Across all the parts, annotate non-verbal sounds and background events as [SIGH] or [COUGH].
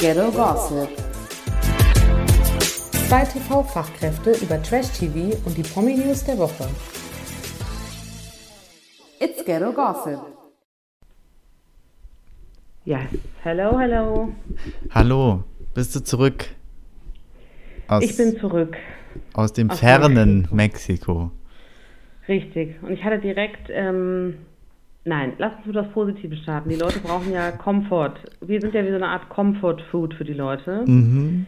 Ghetto Gossip. Zwei TV-Fachkräfte über Trash-TV und die Promi-News der Woche. It's Ghetto Gossip. Yes. Hello, hello. Hallo, bist du zurück? Aus, Ich bin zurück. aus dem aus fernen Mexiko. Richtig. Und ich hatte direkt, ähm, nein, lass uns mit das Positive starten. Die Leute brauchen ja Comfort. Wir sind ja wie so eine Art Comfort-Food für die Leute. Mhm.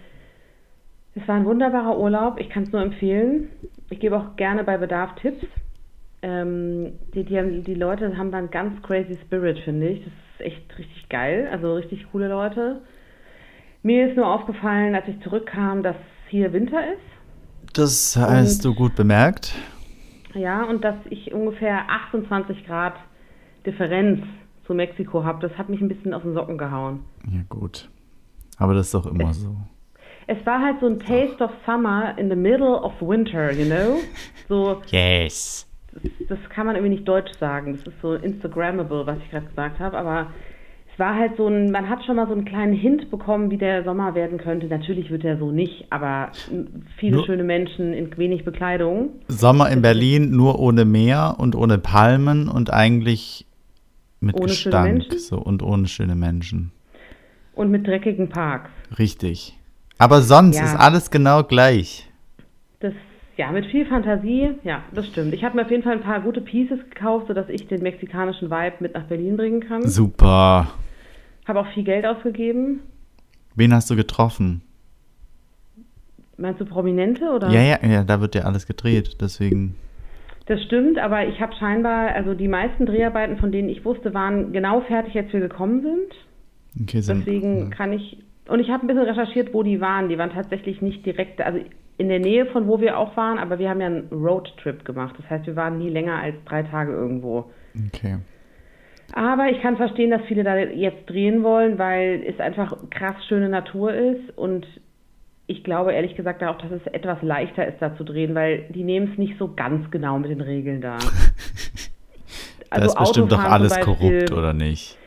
Es war ein wunderbarer Urlaub. Ich kann es nur empfehlen. Ich gebe auch gerne bei Bedarf Tipps. Ähm, die, die, haben, die Leute haben dann ganz crazy Spirit, finde ich. Das ist echt richtig geil. Also richtig coole Leute. Mir ist nur aufgefallen, als ich zurückkam, dass hier Winter ist. Das hast du gut bemerkt. Ja, und dass ich ungefähr 28 Grad Differenz zu Mexiko habe. Das hat mich ein bisschen aus den Socken gehauen. Ja, gut. Aber das ist doch immer so. Es war halt so ein Taste of Summer in the middle of winter, you know? [LAUGHS] So, Yes. das kann man irgendwie nicht deutsch sagen. Das ist so Instagrammable, was ich gerade gesagt habe. Aber es war halt so ein, man hat schon mal so einen kleinen Hint bekommen, wie der Sommer werden könnte. Natürlich wird er so nicht, aber viele Nur- schöne Menschen in wenig Bekleidung. Sommer in Berlin nur ohne Meer und ohne Palmen und eigentlich mit Ohne Gestank. So, und ohne schöne Menschen. Und mit dreckigen Parks. Richtig. Aber sonst Ja. ist alles genau gleich. Das, ja, mit viel Fantasie, ja, das stimmt. Ich habe mir auf jeden Fall ein paar gute Pieces gekauft, sodass ich den mexikanischen Vibe mit nach Berlin bringen kann. Super. Habe auch viel Geld ausgegeben. Wen hast du getroffen? Meinst du Prominente oder? Ja, ja, ja, da wird ja alles gedreht. Deswegen. Das stimmt, aber ich habe scheinbar, also die meisten Dreharbeiten, von denen ich wusste, waren genau fertig, als wir gekommen sind. Okay, sind, Deswegen kann ich, und ich habe ein bisschen recherchiert, wo die waren. Die waren tatsächlich nicht direkt, also in der Nähe von wo wir auch waren, aber wir haben ja einen Roadtrip gemacht. Das heißt, wir waren nie länger als drei Tage irgendwo. Okay. Aber ich kann verstehen, dass viele da jetzt drehen wollen, weil es einfach krass schöne Natur ist und ich glaube ehrlich gesagt auch, dass es etwas leichter ist, da zu drehen, weil die nehmen es nicht so ganz genau mit den Regeln da. [LAUGHS] da ist bestimmt doch alles korrupt, oder nicht?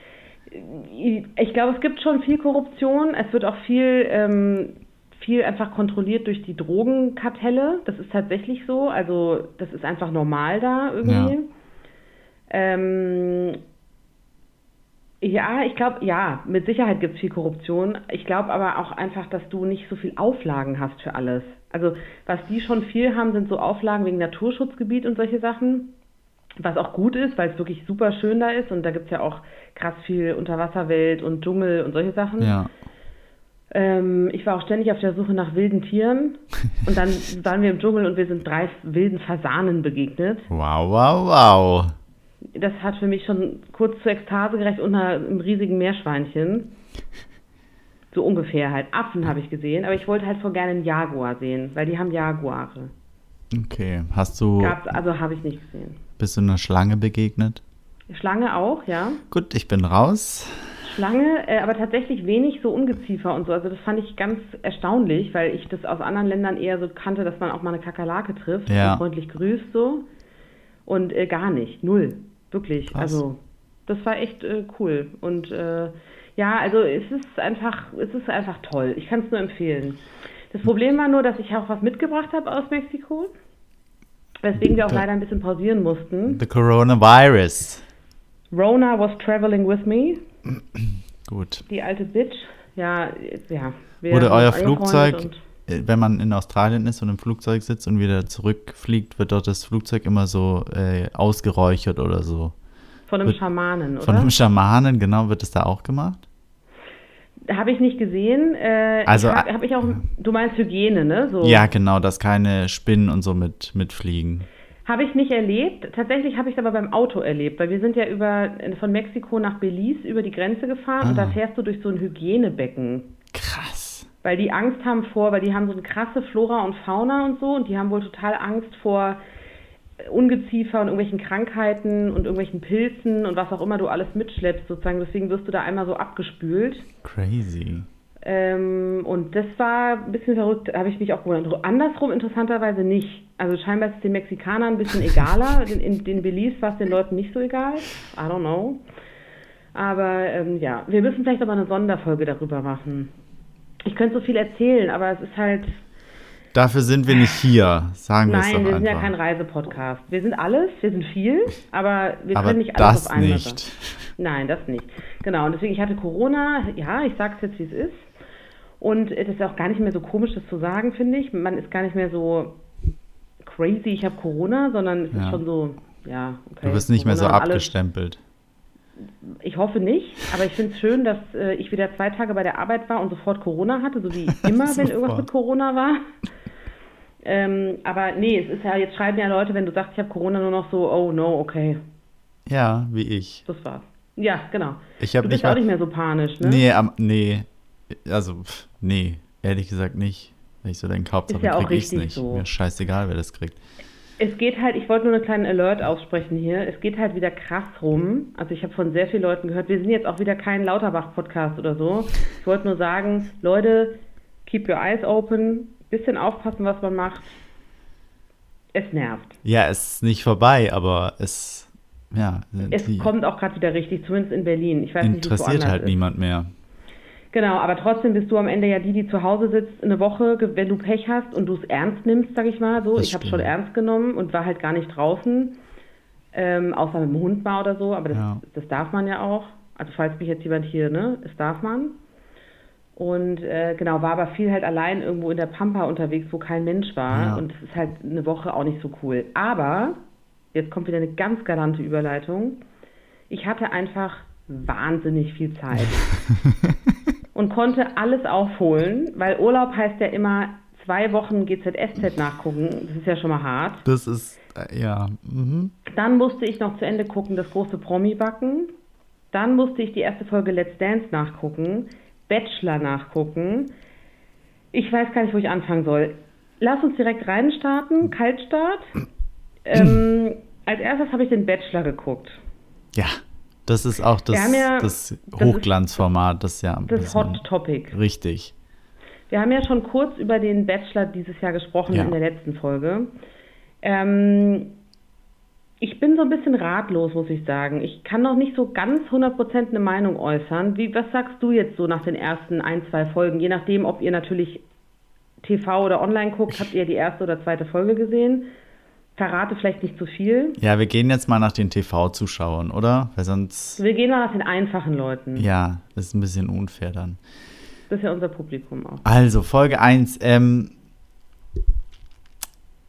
Ich glaube, es gibt schon viel Korruption. Es wird auch viel, ähm, viel einfach kontrolliert durch die Drogenkartelle. Das ist tatsächlich so. Also das ist einfach normal da irgendwie. Ja. Ähm, ja, ich glaube, ja, mit Sicherheit gibt es viel Korruption. Ich glaube aber auch einfach, dass du nicht so viel Auflagen hast für alles. Also was die schon viel haben, sind so Auflagen wegen Naturschutzgebiet und solche Sachen. Was auch gut ist, weil es wirklich super schön da ist und da gibt es ja auch krass viel Unterwasserwelt und Dschungel und solche Sachen. Ja. Ähm, ich war auch ständig auf der Suche nach wilden Tieren [LAUGHS] und dann waren wir im Dschungel und wir sind drei wilden Fasanen begegnet. Wow, wow, wow. Das hat für mich schon kurz zur Ekstase gerecht unter einem riesigen Meerschweinchen. So ungefähr halt. Affen habe ich gesehen, aber ich wollte halt voll gerne einen Jaguar sehen, weil die haben Jaguare. Okay. Hast du, Gab's, also habe ich nicht gesehen. bist du einer Schlange begegnet? Schlange auch, ja. Gut, ich bin raus. Schlange, äh, aber tatsächlich wenig so Ungeziefer und so. Also das fand ich ganz erstaunlich, weil ich das aus anderen Ländern eher so kannte, dass man auch mal eine Kakerlake trifft Ja. und freundlich grüßt so. Und äh, gar nicht, null, wirklich. Krass. Also das war echt äh, cool. Und äh, ja, also es ist einfach, es ist einfach toll. Ich kann es nur empfehlen. Das Problem war nur, dass ich auch was mitgebracht habe aus Mexiko, weswegen wir auch Da- leider ein bisschen pausieren mussten. The Coronavirus. Rona was traveling with me, Gut. die alte Bitch. Ja, ja. wir Wurde euer Flugzeug, wenn man in Australien ist und im Flugzeug sitzt und wieder zurückfliegt, wird dort das Flugzeug immer so äh, ausgeräuchert oder so? Von einem Wird- Schamanen, Von oder? einem Schamanen, genau, wird das da auch gemacht? Habe ich nicht gesehen. Äh, Also, habe äh, hab ich auch, du meinst Hygiene, ne? So. Ja, genau, dass keine Spinnen und so mit, mitfliegen. Habe ich nicht erlebt. Tatsächlich habe ich es aber beim Auto erlebt, weil wir sind ja über, von Mexiko nach Belize über die Grenze gefahren und Ah. da fährst du durch so ein Hygienebecken. Krass. Weil die Angst haben vor, weil die haben so eine krasse Flora und Fauna und so und die haben wohl total Angst vor Ungeziefer und irgendwelchen Krankheiten und irgendwelchen Pilzen und was auch immer du alles mitschleppst sozusagen. Deswegen wirst du da einmal so abgespült. Crazy. Ähm, und das war ein bisschen verrückt, habe ich mich auch gewundert. Andersrum interessanterweise nicht. Also scheinbar ist es den Mexikanern ein bisschen egaler. [LAUGHS] In, in, in Belize war es den Leuten nicht so egal. I don't know. Aber ähm, ja, wir müssen vielleicht aber eine Sonderfolge darüber machen. Ich könnte so viel erzählen, aber es ist halt. Dafür sind wir nicht hier, sagen wir es Nein, doch wir sind ja einfach. kein Reisepodcast. Wir sind alles, wir sind viel, aber wir Aber können nicht alles das auf einmal nicht. Nein, das nicht. Genau, und deswegen, ich hatte Corona, ja, ich sag's jetzt, wie es ist. Und es ist auch gar nicht mehr so komisch, das zu sagen, finde ich. Man ist gar nicht mehr so crazy, ich habe Corona, sondern es Ja. ist schon so, ja, okay. Du wirst nicht mehr so Corona und alles. abgestempelt. Ich hoffe nicht, aber ich finde es schön, dass äh, ich wieder zwei Tage bei der Arbeit war und sofort Corona hatte, so wie [LAUGHS] immer, wenn irgendwas mit Corona war. Ähm, aber nee, es ist ja, jetzt schreiben ja Leute, wenn du sagst, ich habe Corona, nur noch so, oh no, okay, Ja, wie ich. das war's. Ja, genau. Ich Du habe bist nicht auch nicht mehr so panisch, ne? Nee, am, nee. Also, pff, nee, ehrlich gesagt nicht. Weil ich so denke, Hauptsache ja krieg ich's nicht. so. Mir scheißegal, wer das kriegt. Es geht halt, ich wollte nur einen kleinen Alert aussprechen hier. Es geht halt wieder krass rum. Also ich habe von sehr vielen Leuten gehört, wir sind jetzt auch wieder kein Lauterbach-Podcast oder so. Ich wollte nur sagen, Leute, keep your eyes open, bisschen aufpassen, was man macht. Es nervt. Ja, es ist nicht vorbei, aber es, ja, Es kommt auch gerade wieder richtig, zumindest in Berlin. Ich weiß nicht, interessiert woanders halt ist. niemand mehr. Genau, aber trotzdem bist du am Ende ja die, die zu Hause sitzt eine Woche, wenn du Pech hast und du es ernst nimmst, sag ich mal so. Das ich habe schon ernst genommen und war halt gar nicht draußen, ähm, außer mit dem Hund mal oder so, aber das, Ja. das darf man ja auch. Also falls mich jetzt jemand hier, ne, das darf man. Und äh, genau, war aber viel halt allein irgendwo in der Pampa unterwegs, wo kein Mensch war. Ja. Und das ist halt eine Woche auch nicht so cool. Aber, jetzt kommt wieder eine ganz galante Überleitung. Ich hatte einfach wahnsinnig viel Zeit [LAUGHS] und konnte alles aufholen, weil Urlaub heißt ja immer zwei Wochen GZSZ nachgucken. Das ist ja schon mal hart. Das ist, äh, ja, mhm. Dann musste ich noch zu Ende gucken, das große Promi-Backen. Dann musste ich die erste Folge Let's Dance nachgucken, Bachelor nachgucken. Ich weiß gar nicht, wo ich anfangen soll. Lass uns direkt reinstarten, Kaltstart. [CLEARS THROAT] Ähm, als erstes habe ich den Bachelor geguckt. ja, das ist auch das, ja- das das Hochglanzformat, das ja Das was man- Hot Topic. Richtig. Wir haben ja schon kurz über den Bachelor dieses Jahr gesprochen Ja. in der letzten Folge. Ähm, ich bin so ein bisschen ratlos, muss ich sagen. Ich kann noch nicht so ganz 100% eine Meinung äußern. Wie, was sagst du jetzt so nach den ersten ein, zwei Folgen? Je nachdem, ob ihr natürlich TV oder online guckt, habt ihr die erste oder zweite Folge gesehen. Verrate vielleicht nicht zu viel. Ja, wir gehen jetzt mal nach den TV-Zuschauern, oder? Weil sonst, Wir gehen mal nach den einfachen Leuten. ja, das ist ein bisschen unfair dann. Das ist ja unser Publikum auch. Also, Folge 1. Ähm,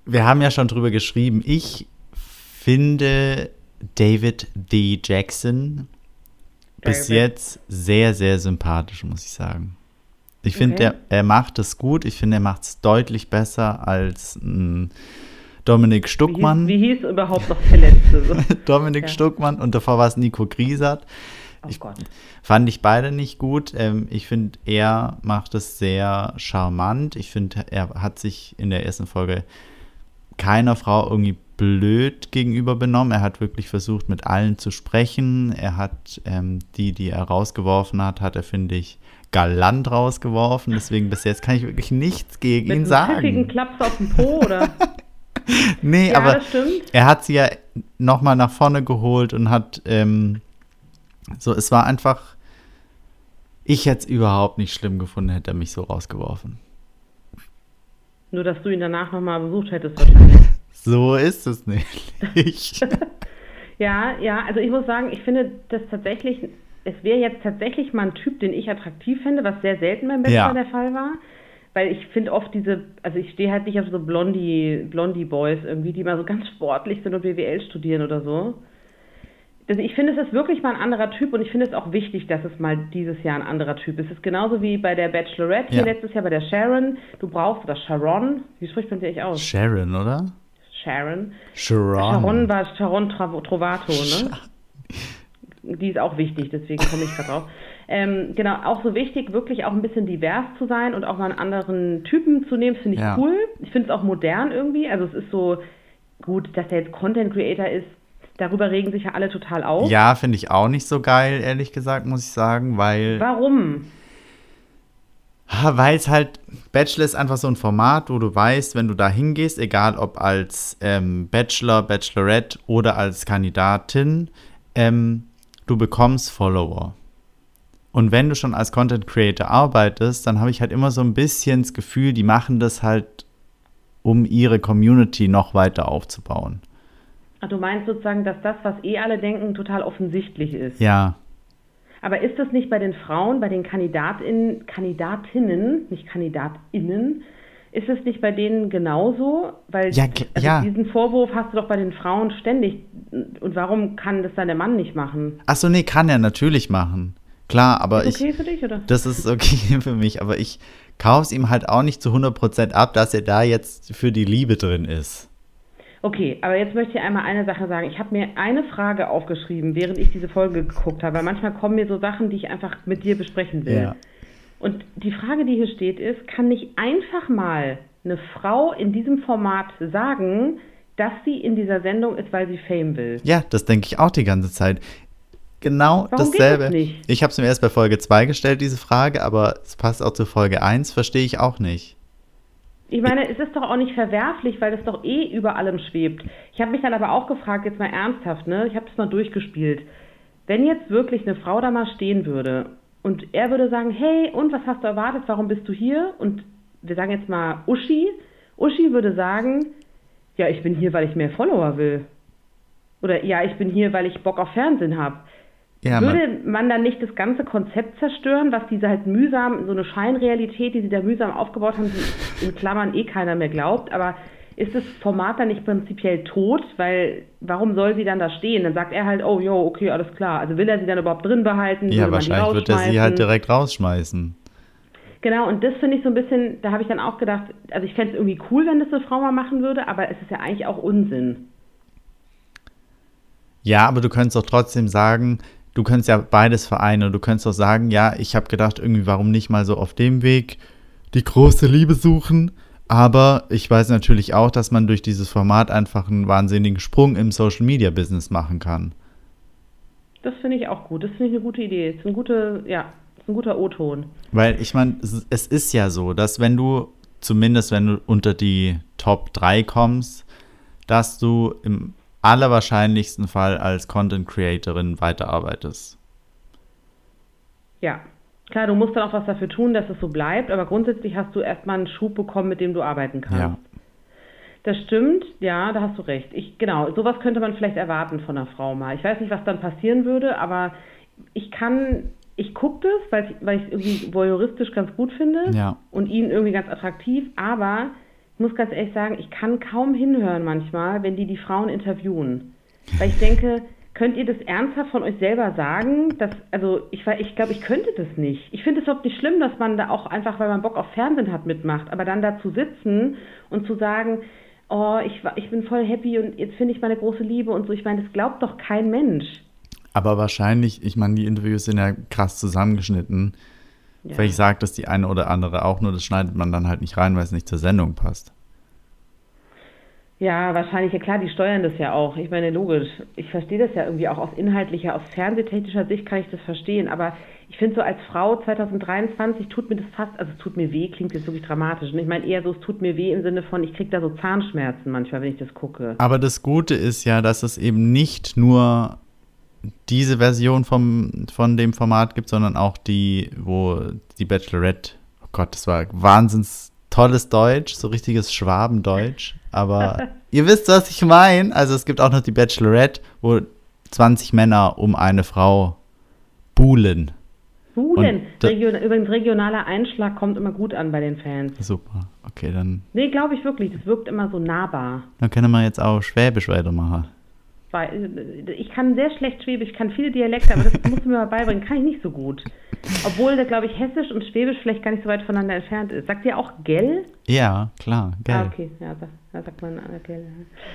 wir haben ja schon drüber geschrieben. Ich finde David D. Jackson bis David. jetzt sehr, sehr sympathisch, muss ich sagen. Ich finde, Okay. er, er macht es gut. Ich finde, er macht es deutlich besser als mm, Dominik Wie hieß, Stuckmann. wie hieß überhaupt noch der letzte? [LAUGHS] So. Dominik Ja. Stuckmann und davor war es Nico Griesert. Oh Ich- Gott. Fand ich beide nicht gut. Ähm, ich finde, er macht es sehr charmant. Ich finde, er hat sich in der ersten Folge keiner Frau irgendwie blöd gegenüber benommen. Er hat wirklich versucht, mit allen zu sprechen. Er hat ähm, die, die er rausgeworfen hat, hat er, finde ich, galant rausgeworfen. Deswegen bis jetzt kann ich wirklich nichts gegen Mit ihn einem pfiffigen sagen. Klaps auf dem Po, oder? [LAUGHS] [LAUGHS] Nee, ja, aber er hat sie ja nochmal nach vorne geholt und hat ähm, so, es war einfach, ich hätte es überhaupt nicht schlimm gefunden, hätte er mich so rausgeworfen. Nur, dass du ihn danach nochmal besucht hättest wahrscheinlich. [LAUGHS] So ist es nicht. [LAUGHS] Ja, ja, also ich muss sagen, ich finde das tatsächlich, es wäre jetzt tatsächlich mal ein Typ, den ich attraktiv finde, was sehr selten beim Bachelor Ja. der Fall war. Weil ich finde oft diese, also ich stehe halt nicht auf so Blondie, Blondie-Boys irgendwie, die mal so ganz sportlich sind und BWL studieren oder so. Also ich finde, es ist wirklich mal ein anderer Typ und ich finde es auch wichtig, dass es mal dieses Jahr ein anderer Typ ist. Es ist genauso wie bei der Bachelorette hier Ja. letztes Jahr bei der Sharon. Du brauchst, oder Sharon, wie spricht man die eigentlich aus? Sharon, oder? Sharon. Sharon. Sharon war Sharon Trovato, ne? Die ist auch wichtig, deswegen komme ich gerade drauf. [LAUGHS] Ähm, genau, auch so wichtig, wirklich auch ein bisschen divers zu sein und auch mal einen anderen Typen zu nehmen, finde ich Ja. cool. Ich finde es auch modern irgendwie. Also es ist so gut, dass er jetzt Content Creator ist. Darüber regen sich ja alle total auf. Ja, finde ich auch nicht so geil, ehrlich gesagt, muss ich sagen, weil Warum? Weil es halt, Bachelor ist einfach so ein Format, wo du weißt, wenn du da hingehst, egal ob als ähm, Bachelor, Bachelorette oder als Kandidatin, ähm, du bekommst Follower. Und wenn du schon als Content Creator arbeitest, dann habe ich halt immer so ein bisschen das Gefühl, die machen das halt, um ihre Community noch weiter aufzubauen. Ach, du meinst sozusagen, dass das, was eh alle denken, total offensichtlich ist. Ja. Aber ist das nicht bei den Frauen, bei den Kandidatinnen, Kandidatinnen, nicht Kandidatinnen, ist es nicht bei denen genauso? Weil Ja, also ja. diesen Vorwurf hast du doch bei den Frauen ständig. Und warum kann das dann der Mann nicht machen? Ach so, nee, kann er natürlich machen. Klar, aber ist okay ich, für dich, oder? das ist okay [LAUGHS] für mich, aber ich kaufe es ihm halt auch nicht zu 100% ab, dass er da jetzt für die Liebe drin ist. Okay, aber jetzt möchte ich einmal eine Sache sagen. Ich habe mir eine Frage aufgeschrieben, während ich diese Folge geguckt habe, weil manchmal kommen mir so Sachen, die ich einfach mit dir besprechen will. Ja. Und die Frage, die hier steht, ist, kann nicht einfach mal eine Frau in diesem Format sagen, dass sie in dieser Sendung ist, weil sie Fame will? Ja, das denke ich auch die ganze Zeit. Genau Warum dasselbe. Ich habe es mir erst bei Folge 2 gestellt, diese Frage, aber es passt auch zu Folge 1, verstehe ich auch nicht. Ich meine, es ist doch auch nicht verwerflich, weil das doch eh über allem schwebt. Ich habe mich dann aber auch gefragt, jetzt mal ernsthaft, ne? Ich habe das mal durchgespielt. Wenn jetzt wirklich eine Frau da mal stehen würde und er würde sagen, hey, und was hast du erwartet, warum bist du hier? Und wir sagen jetzt mal Uschi. Uschi würde sagen, ja, ich bin hier, weil ich mehr Follower will. Oder ja, ich bin hier, weil ich Bock auf Fernsehen habe. Ja, Würde man, dann nicht das ganze Konzept zerstören, was diese halt mühsam, so eine Scheinrealität, die sie da mühsam aufgebaut haben, die in Klammern eh keiner mehr glaubt, aber ist das Format dann nicht prinzipiell tot? Weil warum soll sie dann da stehen? Dann sagt er halt, oh jo, okay, alles klar. Also will er sie dann überhaupt drin behalten? ja wahrscheinlich wird er sie halt direkt rausschmeißen. Genau, und das finde ich so ein bisschen, da habe ich dann auch gedacht, also ich fände es irgendwie cool, wenn das eine Frau mal machen würde, aber es ist ja eigentlich auch Unsinn. Ja, aber du könntest doch trotzdem sagen, du könntest ja beides vereinen. Du könntest doch sagen, ja, ich habe gedacht, irgendwie, warum nicht mal so auf dem Weg die große Liebe suchen? Aber ich weiß natürlich auch, dass man durch dieses Format einfach einen wahnsinnigen Sprung im Social Media Business machen kann. Das finde ich auch gut. Das finde ich eine gute Idee. Das ist ein guter, ja, ist ein guter O-Ton. Weil ich meine, es, es ist ja so, dass wenn du, zumindest wenn du unter die Top 3 kommst, dass du im allerwahrscheinlichsten Fall als Content Creatorin weiterarbeitest. Ja, klar, du musst dann auch was dafür tun, dass es so bleibt, aber grundsätzlich hast du erstmal einen Schub bekommen, mit dem du arbeiten kannst. Ja. Das stimmt, ja, da hast du recht. Ich, genau, sowas könnte man vielleicht erwarten von einer Frau mal. Ich weiß nicht, was dann passieren würde, aber ich kann, ich gucke das, weil ich, es irgendwie voyeuristisch ganz gut finde Ja. und ihn irgendwie ganz attraktiv, aber ich muss ganz ehrlich sagen, ich kann kaum hinhören manchmal, wenn die die Frauen interviewen. Weil ich denke, könnt ihr das ernsthaft von euch selber sagen? Dass, also ich, ich glaube, ich könnte das nicht. Ich finde es überhaupt nicht schlimm, dass man da auch einfach, weil man Bock auf Fernsehen hat, mitmacht. Aber dann da zu sitzen und zu sagen, oh, ich, ich bin voll happy und jetzt finde ich meine große Liebe und so. Ich meine, das glaubt doch kein Mensch. Aber wahrscheinlich, ich meine, die Interviews sind ja krass zusammengeschnitten. Ja. Vielleicht sagt das die eine oder andere auch, nur das schneidet man dann halt nicht rein, weil es nicht zur Sendung passt. Ja, wahrscheinlich, ja klar, die steuern das ja auch. Ich meine, logisch. Ich verstehe das ja irgendwie auch aus inhaltlicher, aus fernsehtechnischer Sicht kann ich das verstehen. Aber ich finde so als Frau 2023 tut mir das fast, also es tut mir weh, klingt jetzt wirklich dramatisch. Und ich meine eher so, es tut mir weh im Sinne von, ich kriege da so Zahnschmerzen manchmal, wenn ich das gucke. Aber das Gute ist ja, dass es eben nicht nur diese Version vom, von dem Format gibt, sondern auch die, wo die Bachelorette, oh Gott, das war wahnsinns tolles Deutsch, so richtiges Schwabendeutsch. Aber [LAUGHS] ihr wisst, was ich meine. Also es gibt auch noch die Bachelorette, wo 20 Männer um eine Frau buhlen. Buhlen. Region, übrigens, regionaler Einschlag kommt immer gut an bei den Fans. Super. Okay, dann, Nee, glaube ich wirklich. Das wirkt immer so nahbar. dann können wir jetzt auch Schwäbisch weitermachen. Äh, Ich kann sehr schlecht Schwäbisch, ich kann viele Dialekte, aber das [LAUGHS] musst du mir mal beibringen. Kann ich nicht so gut. Obwohl, da glaube ich, Hessisch und Schwäbisch vielleicht gar nicht so weit voneinander entfernt ist. Sagt ihr auch Gell? Ja, klar, geil. Ah, okay. Ja, da, da sagt man äh, Gell.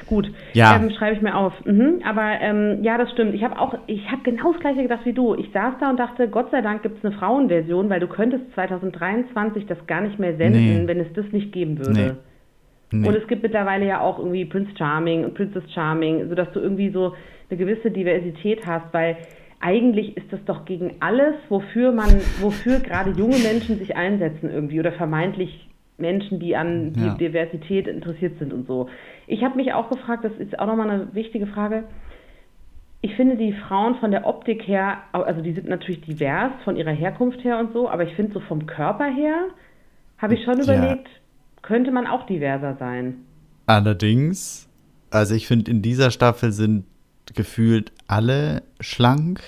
Gut. Ja. Ähm, Schreibe ich mir auf. Mhm. Aber ähm, ja, das stimmt. Ich habe auch, ich habe genau das gleiche gedacht wie du. Ich saß da und dachte, Gott sei Dank gibt es eine Frauenversion, weil du könntest 2023 das gar nicht mehr senden, Nee. wenn es das nicht geben würde. Nee. Nee. Und es gibt mittlerweile ja auch irgendwie Prince Charming und Princess Charming, sodass du irgendwie so eine gewisse Diversität hast, weil eigentlich ist das doch gegen alles, wofür man, wofür gerade junge Menschen sich einsetzen irgendwie oder vermeintlich Menschen, die an Ja. die Diversität interessiert sind und so. Ich habe mich auch gefragt, das ist auch nochmal eine wichtige Frage, ich finde die Frauen von der Optik her, also die sind natürlich divers von ihrer Herkunft her und so, aber ich finde so vom Körper her, habe ich schon Ja. Könnte man auch diverser sein. Allerdings, also ich finde, in dieser Staffel sind gefühlt alle schlank.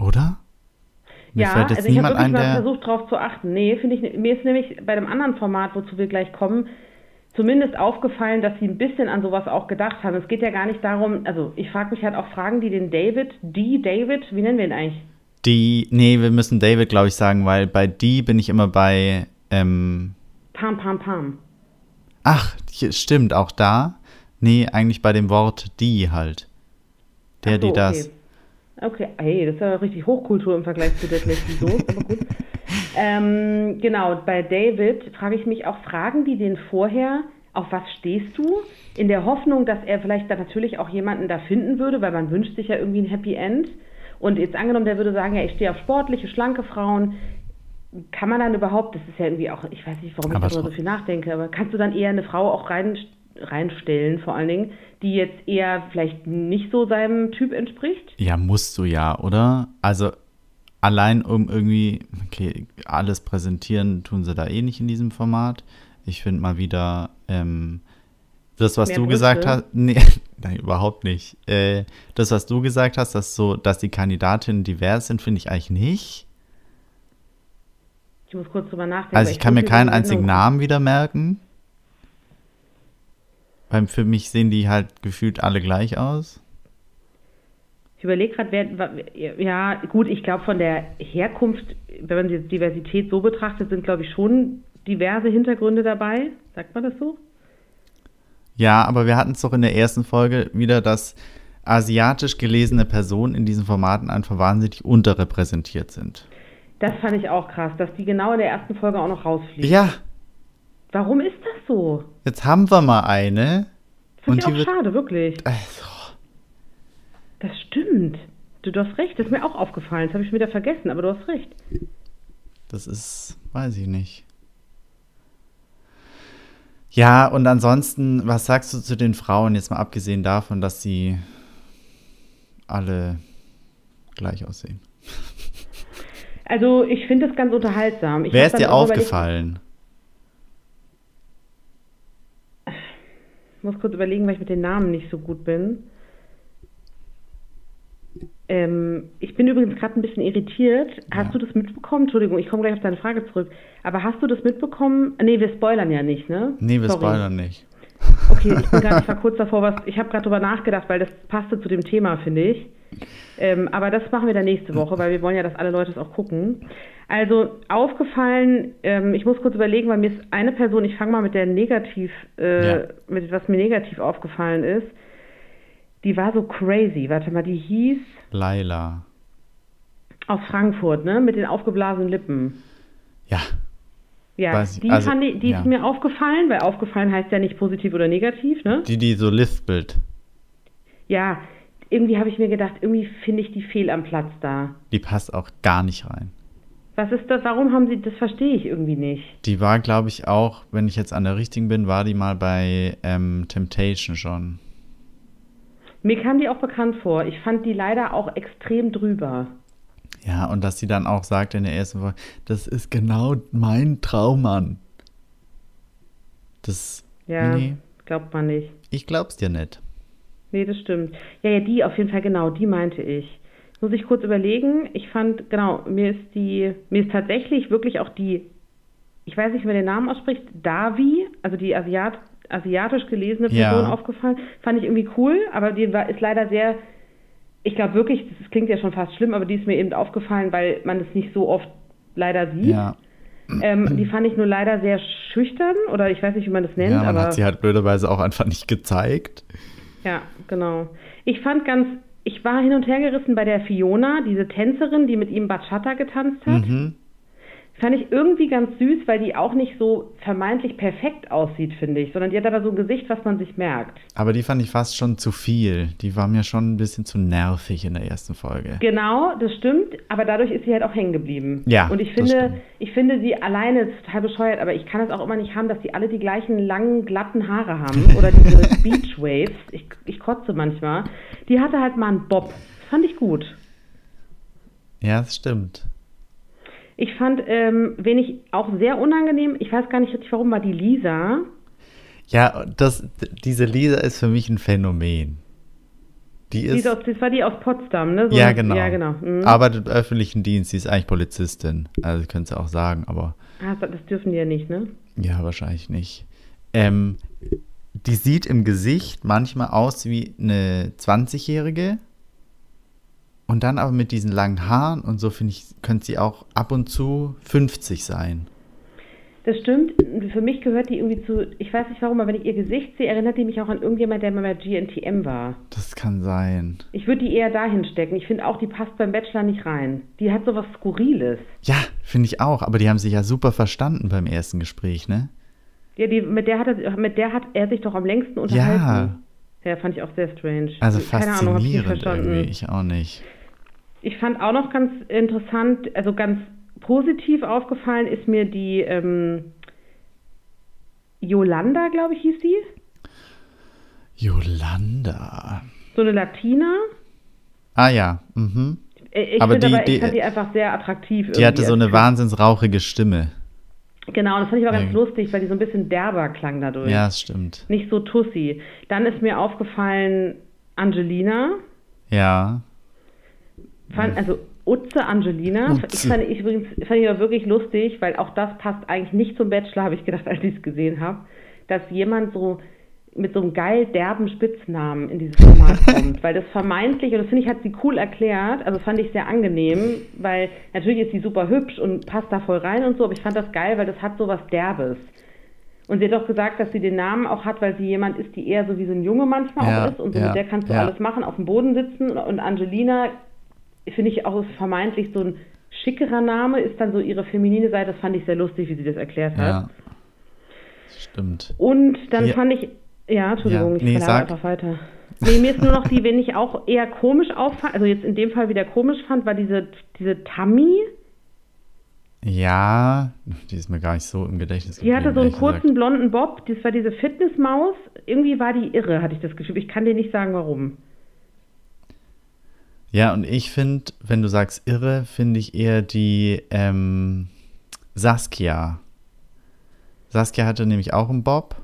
Oder? Mir ja, also ich habe wirklich ein, mal versucht, drauf zu achten. Nee, finde ich, mir ist nämlich bei dem anderen Format, wozu wir gleich kommen, zumindest aufgefallen, dass sie ein bisschen an sowas auch gedacht haben. Es geht ja gar nicht darum, also ich frage mich halt auch Fragen, die den David, die David, wie nennen wir ihn eigentlich? Die, nee, wir müssen David, glaube ich, sagen, weil bei die bin ich immer bei, ähm, Pam, pam, pam. ach, hier, stimmt, auch da. Nee, eigentlich bei dem Wort die halt. Der, so, die das. Okay. okay, hey, das ist ja richtig Hochkultur im Vergleich zu Deadlifting Soße, aber gut. [LAUGHS] Ähm, genau, bei David frage ich mich auch, fragen die den vorher, auf was stehst du? In der Hoffnung, dass er vielleicht dann natürlich auch jemanden da finden würde, weil man wünscht sich ja irgendwie ein Happy End. Und jetzt angenommen, der würde sagen, ja, ich stehe auf sportliche, schlanke Frauen. Kann man dann überhaupt, das ist ja irgendwie auch, ich weiß nicht, warum ich Aber darüber so viel nachdenke, aber kannst du dann eher eine Frau auch rein, reinstellen, vor allen Dingen, die jetzt eher vielleicht nicht so seinem Typ entspricht? Ja, musst du ja, oder? Also allein um irgendwie, okay, alles präsentieren tun sie da eh nicht in diesem Format. Ich finde mal wieder, ähm, das, was Mehr du Brüste? gesagt hast, [LAUGHS] nee, nein, überhaupt nicht. Äh, das, was du gesagt hast, dass so, dass die Kandidatinnen divers sind, finde ich eigentlich nicht. Ich muss kurz drüber nachdenken. Also ich kann mir keinen einzigen Namen wieder merken. Weil für mich sehen die halt gefühlt alle gleich aus. Ich überlege gerade, wer, ja, gut, ich glaube von der Herkunft, wenn man die Diversität so betrachtet, sind, glaube ich, schon diverse Hintergründe dabei. Sagt man das so? Ja, aber wir hatten es doch in der ersten Folge wieder, dass asiatisch gelesene Personen in diesen Formaten einfach wahnsinnig unterrepräsentiert sind. Das fand ich auch krass, dass die genau in der ersten Folge auch noch rausfliegen. Ja, Warum ist das so? jetzt haben wir mal eine. Finde ich auch wird. schade, wirklich. Also, Das stimmt. Du, du hast recht, das ist mir auch aufgefallen. Das habe ich schon wieder vergessen, aber du hast recht. das ist, weiß ich nicht. Ja, und ansonsten, was sagst du zu den Frauen, jetzt mal abgesehen davon, dass sie alle gleich aussehen? Also, ich finde das ganz unterhaltsam. Ich Wer ist dir aufgefallen? Ich muss kurz überlegen, weil ich mit den Namen nicht so gut bin. Ähm, ich bin übrigens gerade ein bisschen irritiert. Hast Ja. du das mitbekommen? Entschuldigung, ich komme gleich auf deine Frage zurück. Aber hast du das mitbekommen? Nee, wir spoilern ja nicht, ne? Nee, wir Sorry. spoilern nicht. Okay, ich bin [LAUGHS] gerade, ich war kurz davor, was. Ich habe gerade drüber nachgedacht, weil das passte zu dem Thema, finde ich. Ähm, aber das machen wir dann nächste Woche, weil wir wollen ja, dass alle Leute es auch gucken. Also aufgefallen, ähm, ich muss kurz überlegen, weil mir ist eine Person, ich fange mal mit der negativ, äh, Ja. mit was mir negativ aufgefallen ist, die war so crazy. Warte mal, die hieß Laila. aus Frankfurt, ne? Mit den aufgeblasenen Lippen. Ja, Ja, Weiß die, also, fand ich, die ja. ist mir aufgefallen, weil aufgefallen heißt ja nicht positiv oder negativ, ne? die, die so lispelt. Ja, irgendwie habe ich mir gedacht, irgendwie finde ich die fehl am Platz da. Die passt auch gar nicht rein. Was ist das? Warum haben sie das? Verstehe ich irgendwie nicht. Die war, glaube ich, auch, wenn ich jetzt an der richtigen bin, war die mal bei ähm, Temptation schon. Mir kam die auch bekannt vor. Ich fand die leider auch extrem drüber. Ja, und dass sie dann auch sagt in der ersten Folge, das ist genau mein Traummann. Das, Ja, nee, glaubt man nicht. ich glaub's dir nicht. Nee, das stimmt. Ja, ja, die auf jeden Fall, genau, die meinte ich. Muss ich kurz überlegen. Ich fand, genau, mir ist die, mir ist tatsächlich wirklich auch die, ich weiß nicht, wie man den Namen ausspricht, Davi, also die Asiat, asiatisch gelesene Ja. Person aufgefallen. Fand ich irgendwie cool, aber die war, ist leider sehr, ich glaube wirklich, das klingt ja schon fast schlimm, aber die ist mir eben aufgefallen, weil man es nicht so oft leider sieht. Ja, Ähm, die fand ich nur leider sehr schüchtern oder ich weiß nicht, wie man das nennt, ja man aber hat sie halt blöderweise auch einfach nicht gezeigt. Ja, genau. Ich fand ganz, ich war hin und her gerissen bei der Fiona, diese Tänzerin, die mit ihm Bachata getanzt hat. Mhm. Fand ich irgendwie ganz süß, weil die auch nicht so vermeintlich perfekt aussieht, finde ich, sondern die hat aber so ein Gesicht, was man sich merkt. Aber die fand ich fast schon zu viel. Die war mir schon ein bisschen zu nervig in der ersten Folge. Genau, das stimmt, aber dadurch ist sie halt auch hängen geblieben. Ja, Und ich finde, ich finde sie alleine ist total bescheuert, aber ich kann es auch immer nicht haben, dass die alle die gleichen langen, glatten Haare haben [LAUGHS] oder diese Beach Waves. Ich, ich kotze manchmal. Die hatte halt mal einen Bob. Das fand ich gut. Ja, das stimmt. Ich fand, ähm, wen ich auch sehr unangenehm, ich weiß gar nicht richtig warum, war die Lisa. Ja, das, diese Lisa ist für mich ein Phänomen. Die Die ist. aus, das war die aus Potsdam, ne? So ja, genau. Ja, genau. Mhm. Arbeitet im öffentlichen Dienst, sie ist eigentlich Polizistin. Also, ich könnte es auch sagen, aber Ah, das das dürfen die ja nicht, ne? ja, wahrscheinlich nicht. Ähm, die sieht im Gesicht manchmal aus wie eine 20-Jährige. Und dann aber mit diesen langen Haaren und so, finde ich, könnte sie auch ab und zu 50 sein. Das stimmt. Für mich gehört die irgendwie zu, ich weiß nicht warum, aber wenn ich ihr Gesicht sehe, erinnert die mich auch an irgendjemand, der mal bei GNTM war. Das kann sein. Ich würde die eher dahin stecken. Ich finde auch, die passt beim Bachelor nicht rein. Die hat sowas Skurriles. Ja, finde ich auch. Aber die haben sich ja super verstanden beim ersten Gespräch, ne? Ja, die, mit, der hat er, mit der hat er sich doch am längsten unterhalten. Ja. fand ich auch sehr strange. Also Keine Ahnung, hab ich faszinierend irgendwie. Ich auch nicht. Ich fand auch noch ganz interessant, also ganz positiv aufgefallen ist mir die ähm, Yolanda, glaube ich, hieß sie. Yolanda. So eine Latina. Ah ja, mhm. Äh, Ich Aber die- aber, ich fand die einfach sehr attraktiv. Die hatte so eine Typ. wahnsinnsrauchige Stimme. Genau, das fand ich auch ganz Ja. lustig, weil die so ein bisschen derber klang dadurch. Ja, das stimmt. Nicht so tussi. Dann ist mir aufgefallen Angelina. Ja. Fand, also Utze Angelina. Utze. Ich fand ich übrigens fand ich aber wirklich lustig, weil auch das passt eigentlich nicht zum Bachelor, habe ich gedacht, [LAUGHS] als ich es gesehen habe, dass jemand so mit so einem geil derben Spitznamen in dieses Format [LAUGHS] kommt, weil das vermeintlich, und das finde ich, hat sie cool erklärt, also fand ich sehr angenehm, weil natürlich ist sie super hübsch und passt da voll rein und so, aber ich fand das geil, weil das hat so was Derbes. Und sie hat auch gesagt, dass sie den Namen auch hat, weil sie jemand ist, die eher so wie so ein Junge manchmal Ja, auch ist und so ja, mit der kannst du ja. alles machen, auf dem Boden sitzen und Angelina finde ich auch vermeintlich so ein schickerer Name, ist dann so ihre feminine Seite, das fand ich sehr lustig, wie sie das erklärt hat. Ja. Stimmt. Und dann Ja. fand ich, ja, Entschuldigung, Ja, ich nee, verlage sag. einfach weiter. Nee, mir ist nur noch die, wenn ich auch eher komisch auffand, also jetzt in dem Fall wieder komisch fand, war diese, diese Tammy, Ja, die ist mir gar nicht so im Gedächtnis die hatte so einen ehrlich gesagt. kurzen blonden Bob, das war diese Fitnessmaus, irgendwie war die irre, hatte ich das Gefühl. Ich kann dir nicht sagen, warum. Ja, und ich finde, wenn du sagst irre, finde ich eher die ähm, Saskia. Saskia hatte nämlich auch einen Bob.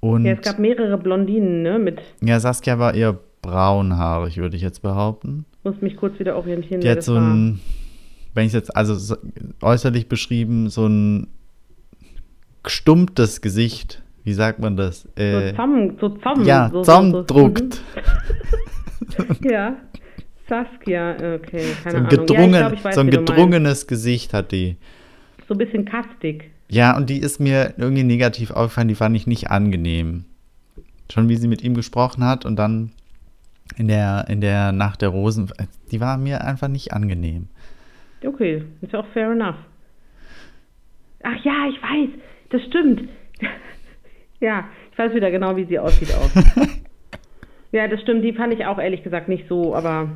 Und Ja, es gab mehrere Blondinen, ne, mit, ja, Saskia war eher braunhaarig, würde ich jetzt behaupten. muss mich kurz wieder orientieren, Die hat so ein, wenn ich es jetzt, also so, äußerlich beschrieben, so ein gestummtes Gesicht. Wie sagt man das? Äh, so zusammen, so zusammen. ja, so, so, zusammendruckt. So, mhm. [LAUGHS] [LAUGHS] ja, Saskia, okay, keine So ein, Ahnung. ja, gedrungen, ich glaub, ich weiß, so ein gedrungenes Gesicht hat die. So ein bisschen kastig. Ja, und die ist mir irgendwie negativ aufgefallen, die fand ich nicht angenehm. Schon wie sie mit ihm gesprochen hat und dann in der, in der Nacht der Rosen, die war mir einfach nicht angenehm. Okay, ist auch fair enough. Ach ja, ich weiß, das stimmt. [LAUGHS] ja, ich weiß wieder genau, wie sie aussieht auch. [LAUGHS] ja, das stimmt, die fand ich auch ehrlich gesagt nicht so, aber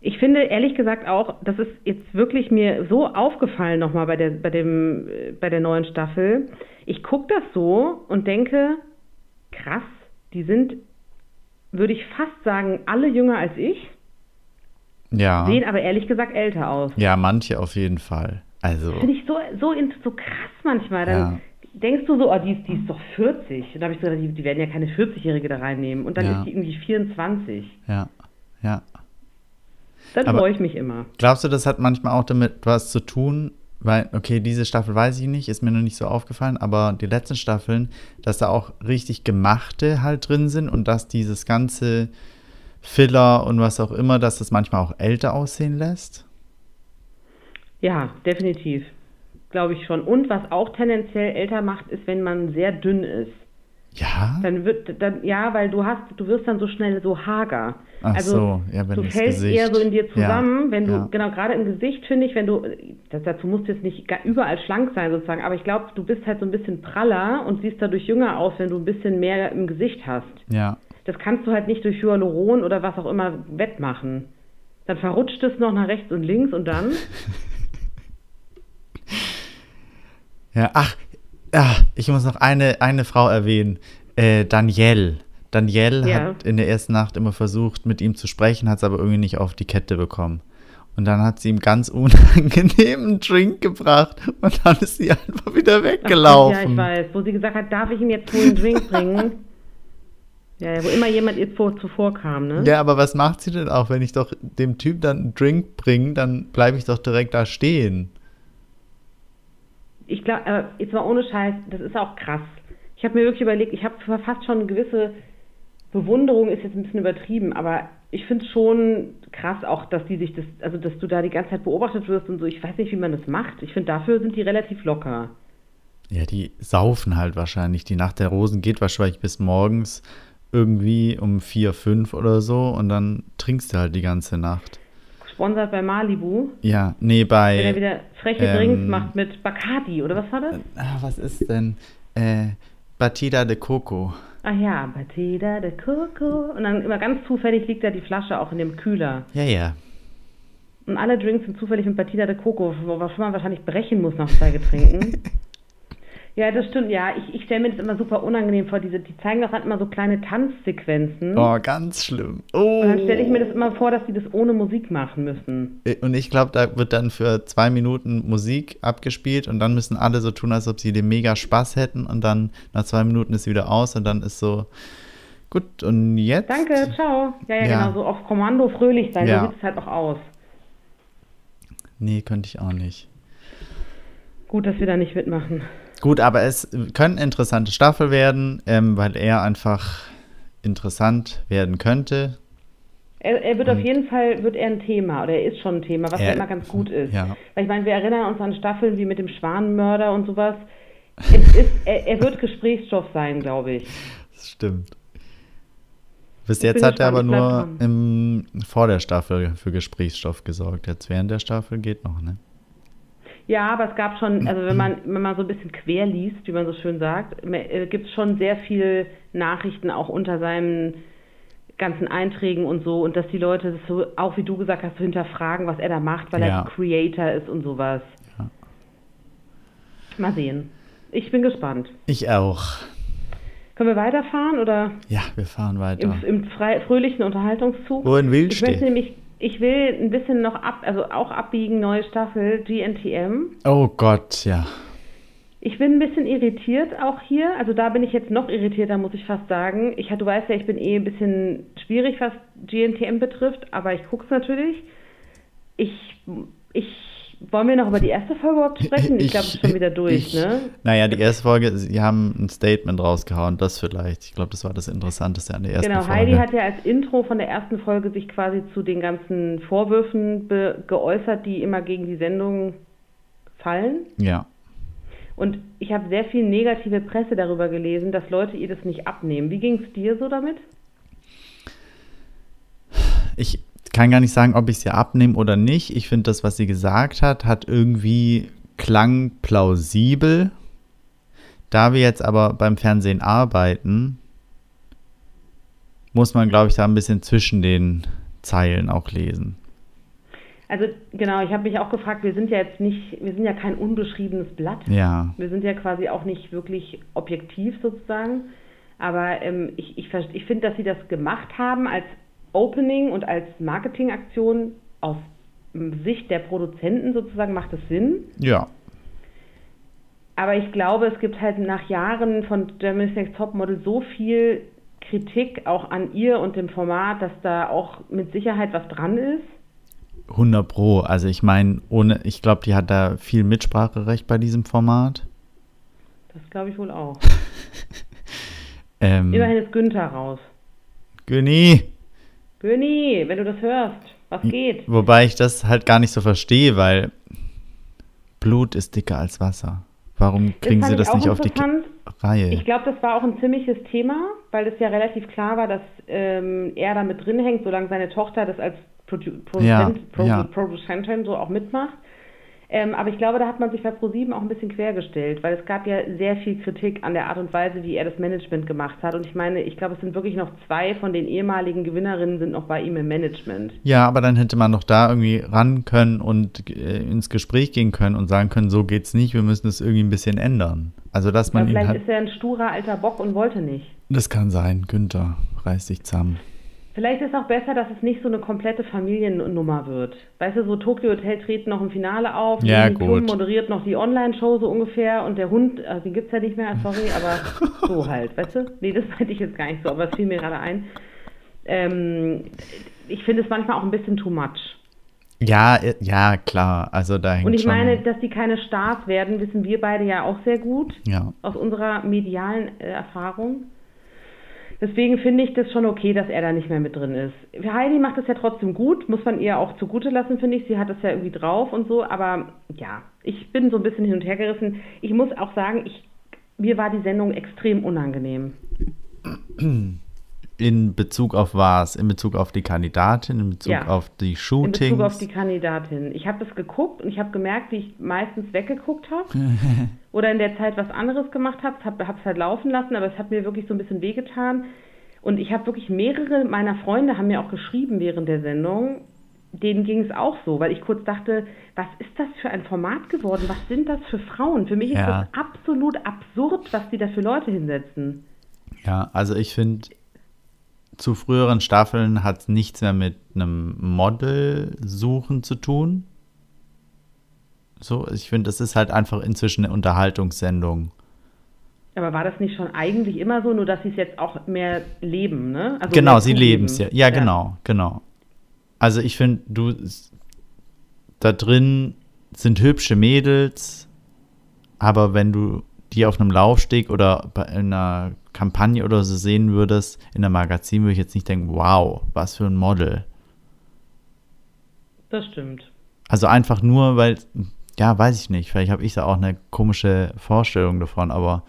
ich finde ehrlich gesagt auch, das ist jetzt wirklich mir so aufgefallen nochmal bei der, bei dem, äh, bei der neuen Staffel. Ich gucke das so und denke, krass, die sind, würde ich fast sagen, alle jünger als ich, Ja. sehen aber ehrlich gesagt älter aus. Ja, manche auf jeden Fall. Also, Finde ich so, so, so krass manchmal. Dann Ja. Denkst du so, oh, die ist, die ist doch 40. Und da habe ich so gedacht, die, die werden ja keine 40-Jährige da reinnehmen. Und dann Ja. ist die irgendwie 24. ja, ja. Dann freue ich mich immer. Glaubst du, das hat manchmal auch damit was zu tun? Weil, okay, diese Staffel weiß ich nicht, ist mir noch nicht so aufgefallen, aber die letzten Staffeln, dass da auch richtig gemachte halt drin sind und dass dieses ganze Filler und was auch immer, dass das manchmal auch älter aussehen lässt? Ja, definitiv. Glaube ich schon. Und was auch tendenziell älter macht, ist, wenn man sehr dünn ist. Ja? Dann wird dann ja, weil du hast, du wirst dann so schnell so hager. Ach also so, ja, wenn du fällst Gesicht- eher so in dir zusammen, Ja, wenn du ja. genau gerade im Gesicht finde ich, wenn du das, dazu musst du jetzt nicht überall schlank sein sozusagen, aber ich glaube, du bist halt so ein bisschen praller und siehst dadurch jünger aus, wenn du ein bisschen mehr im Gesicht hast. Ja. Das kannst du halt nicht durch Hyaluron oder was auch immer wettmachen. Dann verrutscht es noch nach rechts und links und dann [LAUGHS] Ja, ach, ja, ich muss noch eine, eine Frau erwähnen. Äh, Danielle. Danielle Ja. hat in der ersten Nacht immer versucht, mit ihm zu sprechen, hat es aber irgendwie nicht auf die Kette bekommen. Und dann hat sie ihm ganz unangenehmen Drink gebracht und dann ist sie einfach wieder Ach, weggelaufen. Ja, ich weiß. Wo sie gesagt hat, darf ich ihm jetzt wohl einen Drink bringen? [LAUGHS] Ja, ja, wo immer jemand ihr vor, zuvor kam, ne? Ja, aber was macht sie denn auch, wenn ich doch dem Typ dann einen Drink bringe, dann bleibe ich doch direkt da stehen. Ich glaube, äh, jetzt mal ohne Scheiß, das ist auch krass. Ich habe mir wirklich überlegt, ich habe fast schon eine gewisse Bewunderung, ist jetzt ein bisschen übertrieben, aber ich finde es schon krass auch, dass die sich das, also dass du da die ganze Zeit beobachtet wirst und so. Ich weiß nicht, wie man das macht. Ich finde, dafür sind die relativ locker. Ja, die saufen halt wahrscheinlich. Die Nacht der Rosen geht wahrscheinlich bis morgens irgendwie um vier, fünf oder so und dann trinkst du halt die ganze Nacht. Sponsert bei Malibu, Ja, nee, wenn er bei. wieder freche ähm, Drinks macht mit Bacardi, oder was war das? Ah, was ist denn? Äh, Batida de Coco. Ach ja, Batida de Coco. Und dann immer ganz zufällig liegt da die Flasche auch in dem Kühler. Ja, ja. Und alle Drinks sind zufällig mit Batida de Coco, was man wahrscheinlich brechen muss nach zwei Getränken. [LAUGHS] ja, das stimmt, ja. Ich, ich stelle mir das immer super unangenehm vor. Diese, die zeigen doch halt immer so kleine Tanzsequenzen. Oh, ganz schlimm. Oh. Und dann stelle ich mir das immer vor, dass die das ohne Musik machen müssen. Und ich glaube, da wird dann für zwei Minuten Musik abgespielt und dann müssen alle so tun, als ob sie den mega Spaß hätten und dann nach zwei Minuten ist sie wieder aus und dann ist so, gut, und jetzt? Danke, ciao. Ja, ja, Ja. genau, so auf Kommando fröhlich sein. Ja. So sieht es halt auch aus. Nee, könnte ich auch nicht. Gut, dass wir da nicht mitmachen. Gut, aber es können interessante Staffel werden, ähm, weil er einfach interessant werden könnte. Er, er wird auf jeden Fall wird er ein Thema oder er ist schon ein Thema, was Er- ja immer ganz gut ist. ja. Weil ich meine, wir erinnern uns an Staffeln wie mit dem Schwanenmörder und sowas. Es ist, er, er wird Gesprächsstoff sein, glaube ich. Das stimmt. Bis Ich jetzt hat er aber nur im, vor der Staffel für Gesprächsstoff gesorgt. Jetzt während der Staffel geht noch, ne? Ja, aber es gab schon, also wenn man, wenn man so ein bisschen quer liest, wie man so schön sagt, gibt es schon sehr viel Nachrichten auch unter seinen ganzen Einträgen und so und dass die Leute das so, auch wie du gesagt hast, so hinterfragen, was er da macht, weil Ja. er Creator ist und sowas. Ja. Mal sehen. Ich bin gespannt. Ich auch. Können wir weiterfahren oder Ja, wir fahren weiter. im, im fröhlichen Unterhaltungszug? Wohin willst Ich möchte du? nämlich, ich will ein bisschen noch ab, also auch abbiegen, neue Staffel, GNTM. Oh Gott, ja. Ich bin ein bisschen irritiert auch hier. Also da bin ich jetzt noch irritierter, muss ich fast sagen. Ich, du weißt ja, ich bin eh ein bisschen schwierig, was GNTM betrifft, aber ich gucke es natürlich. Ich, ich, wollen wir noch über die erste Folge überhaupt sprechen? Ich, glaube, es ist schon wieder durch, ich- ne? Naja, die erste Folge, sie haben ein Statement rausgehauen, das vielleicht. Ich glaube, das war das Interessanteste an der ersten Genau, Folge. Heidi hat ja als Intro von der ersten Folge sich quasi zu den ganzen Vorwürfen geäußert, die immer gegen die Sendung fallen. Ja. Und ich habe sehr viel negative Presse darüber gelesen, dass Leute ihr das nicht abnehmen. Wie ging es dir so damit? Ich kann gar nicht sagen, ob ich es ihr abnehme oder nicht. Ich finde, das, was sie gesagt hat, hat irgendwie klang plausibel. Da wir jetzt aber beim Fernsehen arbeiten, muss man, glaube ich, da ein bisschen zwischen den Zeilen auch lesen. Also genau, ich habe mich auch gefragt, wir sind ja jetzt nicht, wir sind ja kein unbeschriebenes Blatt. Ja. Wir sind ja quasi auch nicht wirklich objektiv sozusagen. Aber ähm, ich, ich, ich finde, dass sie das gemacht haben als Opening und als Marketingaktion aus Sicht der Produzenten sozusagen macht es Sinn. Ja. Aber ich glaube, es gibt halt nach Jahren von Germany's Next Topmodel so viel Kritik auch an ihr und dem Format, dass da auch mit Sicherheit was dran ist. 100 Pro. Also ich meine, ohne, ich glaube, die hat da viel Mitspracherecht bei diesem Format. Das glaube ich wohl auch. [LAUGHS] Ähm, Immerhin ist Günther raus. Günni. Göni, wenn du das hörst, was geht? Wobei ich das halt gar nicht so verstehe, weil Blut ist dicker als Wasser. Warum kriegen sie das nicht auf die. Reihe. Ich glaube, das war auch ein ziemliches Thema, weil es ja relativ klar war, dass ähm, er da mit drin hängt, solange seine Tochter das als Produ Produzent, Ja, ja. Produzentin so auch mitmacht. Ähm, aber ich glaube, da hat man sich bei ProSieben auch ein bisschen quergestellt, weil es gab ja sehr viel Kritik an der Art und Weise, wie er das Management gemacht hat. Und ich meine, ich glaube, es sind wirklich noch zwei von den ehemaligen Gewinnerinnen sind noch bei ihm im Management. Ja, aber dann hätte man doch da irgendwie ran können und äh, ins Gespräch gehen können und sagen können, so geht's nicht, wir müssen das irgendwie ein bisschen ändern. Also, dass man ihn vielleicht halt, ist er ein sturer alter Bock und wollte nicht. das kann sein, Günther, reiß dich zusammen. Vielleicht ist auch besser, dass es nicht so eine komplette Familiennummer wird. Weißt du, so Tokyo Hotel treten noch im Finale auf, Ja, gut. moderiert noch die Online-Show so ungefähr und der Hund, also den gibt's ja nicht mehr, sorry, [LAUGHS] aber so halt, weißt du? Nee, das meinte ich jetzt gar nicht so, aber es fiel mir gerade ein. Ähm, ich finde es manchmal auch ein bisschen too much. Ja, äh, ja, klar, also da hängt Und ich meine, dass die keine Stars werden, wissen wir beide ja auch sehr gut ja, aus unserer medialen äh, Erfahrung. Deswegen finde ich das schon okay, dass er da nicht mehr mit drin ist. Heidi macht das ja trotzdem gut, muss man ihr auch zugute lassen, finde ich. Sie hat das ja irgendwie drauf und so, aber ja, ich bin so ein bisschen hin und her gerissen. Ich muss auch sagen, ich, mir war die Sendung extrem unangenehm. [CLEARS THROAT] in Bezug auf was? In Bezug auf die Kandidatin, in Bezug Ja. auf die In Shootings? Bezug auf die Kandidatin. Ich habe das geguckt und ich habe gemerkt, wie ich meistens weggeguckt habe [LAUGHS] oder in der Zeit was anderes gemacht habe. Habe es halt laufen lassen, aber es hat mir wirklich so ein bisschen wehgetan. Und ich habe wirklich mehrere meiner Freunde haben mir auch geschrieben während der Sendung, denen ging es auch so, weil ich kurz dachte, was ist das für ein Format geworden? Was sind das für Frauen? Für mich ist Ja. das absolut absurd, was die da für Leute hinsetzen. Ja, also ich finde, zu früheren Staffeln hat es nichts mehr mit einem Model-Suchen zu tun. So, ich finde, das ist halt einfach inzwischen eine Unterhaltungssendung. Aber war das nicht schon eigentlich immer so, nur dass sie es jetzt auch mehr leben, ne? Also genau, sie leben es ja. ja. genau, genau. Also ich finde, du, da drin sind hübsche Mädels, aber wenn du die auf einem Laufsteg oder bei einer Kampagne oder so sehen würdest, in einem Magazin, würde ich jetzt nicht denken, wow, was für ein Model. Das stimmt. Also einfach nur, weil, ja, weiß ich nicht, vielleicht habe ich da auch eine komische Vorstellung davon, aber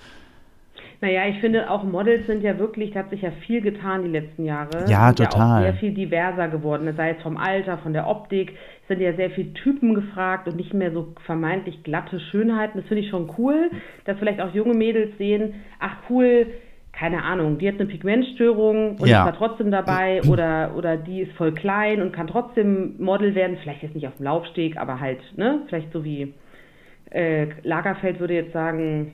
Naja, ich finde auch Models sind ja wirklich, da hat sich ja viel getan die letzten Jahre. Ja, sind total. Ja sehr viel diverser geworden, sei es vom Alter, von der Optik, sind ja sehr viele Typen gefragt und nicht mehr so vermeintlich glatte Schönheiten. Das finde ich schon cool, dass vielleicht auch junge Mädels sehen, ach cool, keine Ahnung, die hat eine Pigmentstörung und Ja. ist da trotzdem dabei oder, oder die ist voll klein und kann trotzdem Model werden, vielleicht jetzt nicht auf dem Laufsteg, aber halt, ne, vielleicht so wie äh, Lagerfeld würde jetzt sagen,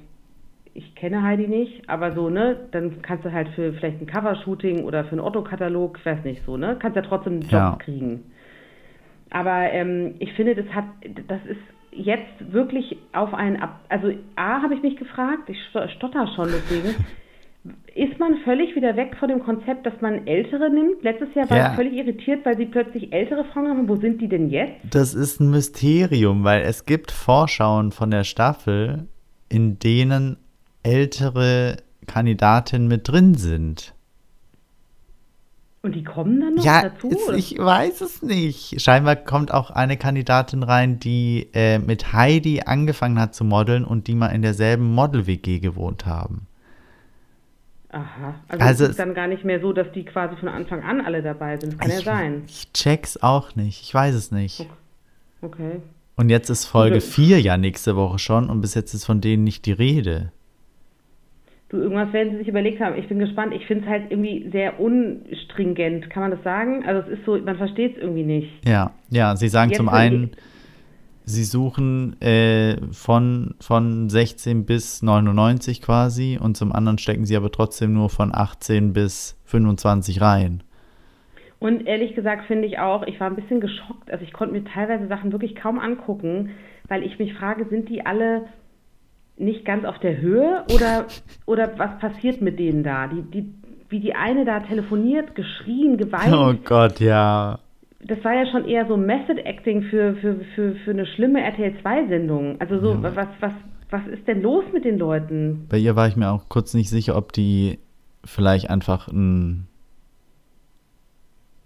ich kenne Heidi nicht, aber so, ne, dann kannst du halt für vielleicht ein Covershooting oder für einen Otto-Katalog, ich weiß nicht so, ne, kannst ja trotzdem einen Job Ja. kriegen. Aber ähm, ich finde, das hat, das ist jetzt wirklich auf einen ab. Also A habe ich mich gefragt, ich sto- stotter schon deswegen. Ist man völlig wieder weg von dem Konzept, dass man Ältere nimmt? Letztes Jahr war Ja. ich völlig irritiert, weil sie plötzlich ältere Frauen haben. Wo sind die denn jetzt? Das ist ein Mysterium, weil es gibt Vorschauen von der Staffel, in denen ältere Kandidatinnen mit drin sind. Und die kommen dann noch ja, dazu? ist, ich weiß es nicht. Scheinbar kommt auch eine Kandidatin rein, die äh, mit Heidi angefangen hat zu modeln und die mal in derselben Model-WG gewohnt haben. Aha. Also, Also es ist dann gar nicht mehr so, dass die quasi von Anfang an alle dabei sind. Das kann ja ich, sein. ich check's auch nicht. Ich weiß es nicht. Okay. Und jetzt ist Folge Also- 4 ja nächste Woche schon und bis jetzt ist von denen nicht die Rede. Du, irgendwas werden sie sich überlegt haben. Ich bin gespannt. Ich finde es halt irgendwie sehr unstringent. Kann man das sagen? Also es ist so, man versteht es irgendwie nicht. Ja, ja, sie sagen Jetzt zum einen, sie suchen äh, von, von 16 bis 99 quasi und zum anderen stecken sie aber trotzdem nur von 18 bis 25 rein. Und ehrlich gesagt finde ich auch, ich war ein bisschen geschockt. Also ich konnte mir teilweise Sachen wirklich kaum angucken, weil ich mich frage, sind die alle nicht ganz auf der Höhe oder, oder was passiert mit denen da? Die, die, wie die eine da telefoniert, geschrien, geweint. Oh Gott, ja. das war ja schon eher so Method Acting für, für, für, für eine schlimme RTL 2-Sendung. Also so, was, was, was ist denn los mit den Leuten? Bei ihr war ich mir auch kurz nicht sicher, ob die vielleicht einfach ein,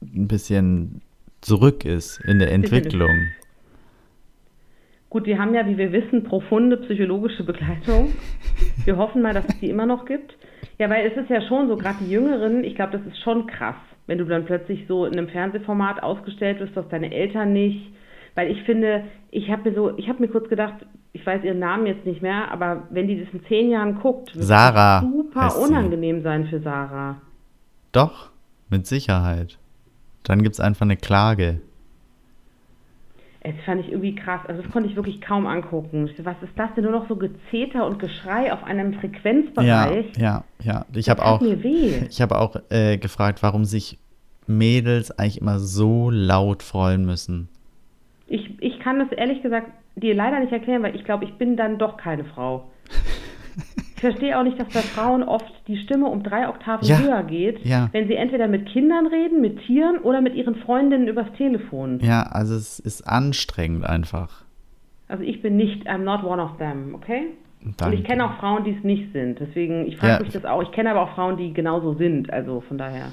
ein bisschen zurück ist in der Entwicklung. Gut, die haben ja, wie wir wissen, profunde psychologische Begleitung. Wir hoffen mal, dass es die immer noch gibt. Ja, weil es ist ja schon so, gerade die Jüngeren, ich glaube, das ist schon krass, wenn du dann plötzlich so in einem Fernsehformat ausgestellt wirst, dass deine Eltern nicht. Weil ich finde, ich habe mir so, ich habe mir kurz gedacht, ich weiß ihren Namen jetzt nicht mehr, aber wenn die das in zehn Jahren guckt, wird Sarah es super heißt sie. unangenehm sein für Sarah. Doch, mit Sicherheit. Dann gibt es einfach eine Klage. Das fand ich irgendwie krass. Also das konnte ich wirklich kaum angucken. Ich Was ist das denn? Nur noch so Gezeter und Geschrei auf einem Ja, Frequenzbereich. ja, ja. Ich Das habe auch, mir weh. [LAUGHS] ich habe auch äh, gefragt, warum sich Mädels eigentlich immer so laut freuen müssen. Ich, ich kann das ehrlich gesagt dir leider nicht erklären, weil ich glaube, ich bin dann doch keine Frau. [LAUGHS] Ich verstehe auch nicht, dass bei Frauen oft die Stimme um drei Oktaven Ja, höher geht, ja. wenn sie entweder mit Kindern reden, mit Tieren oder mit ihren Freundinnen übers Telefon. Ja, also es ist anstrengend einfach. Also ich bin nicht, I'm not one of them, okay? Und Danke. ich kenne auch Frauen, die es nicht sind. Deswegen, ich frage Ja. mich das auch. Ich kenne aber auch Frauen, die genauso sind. Also von daher.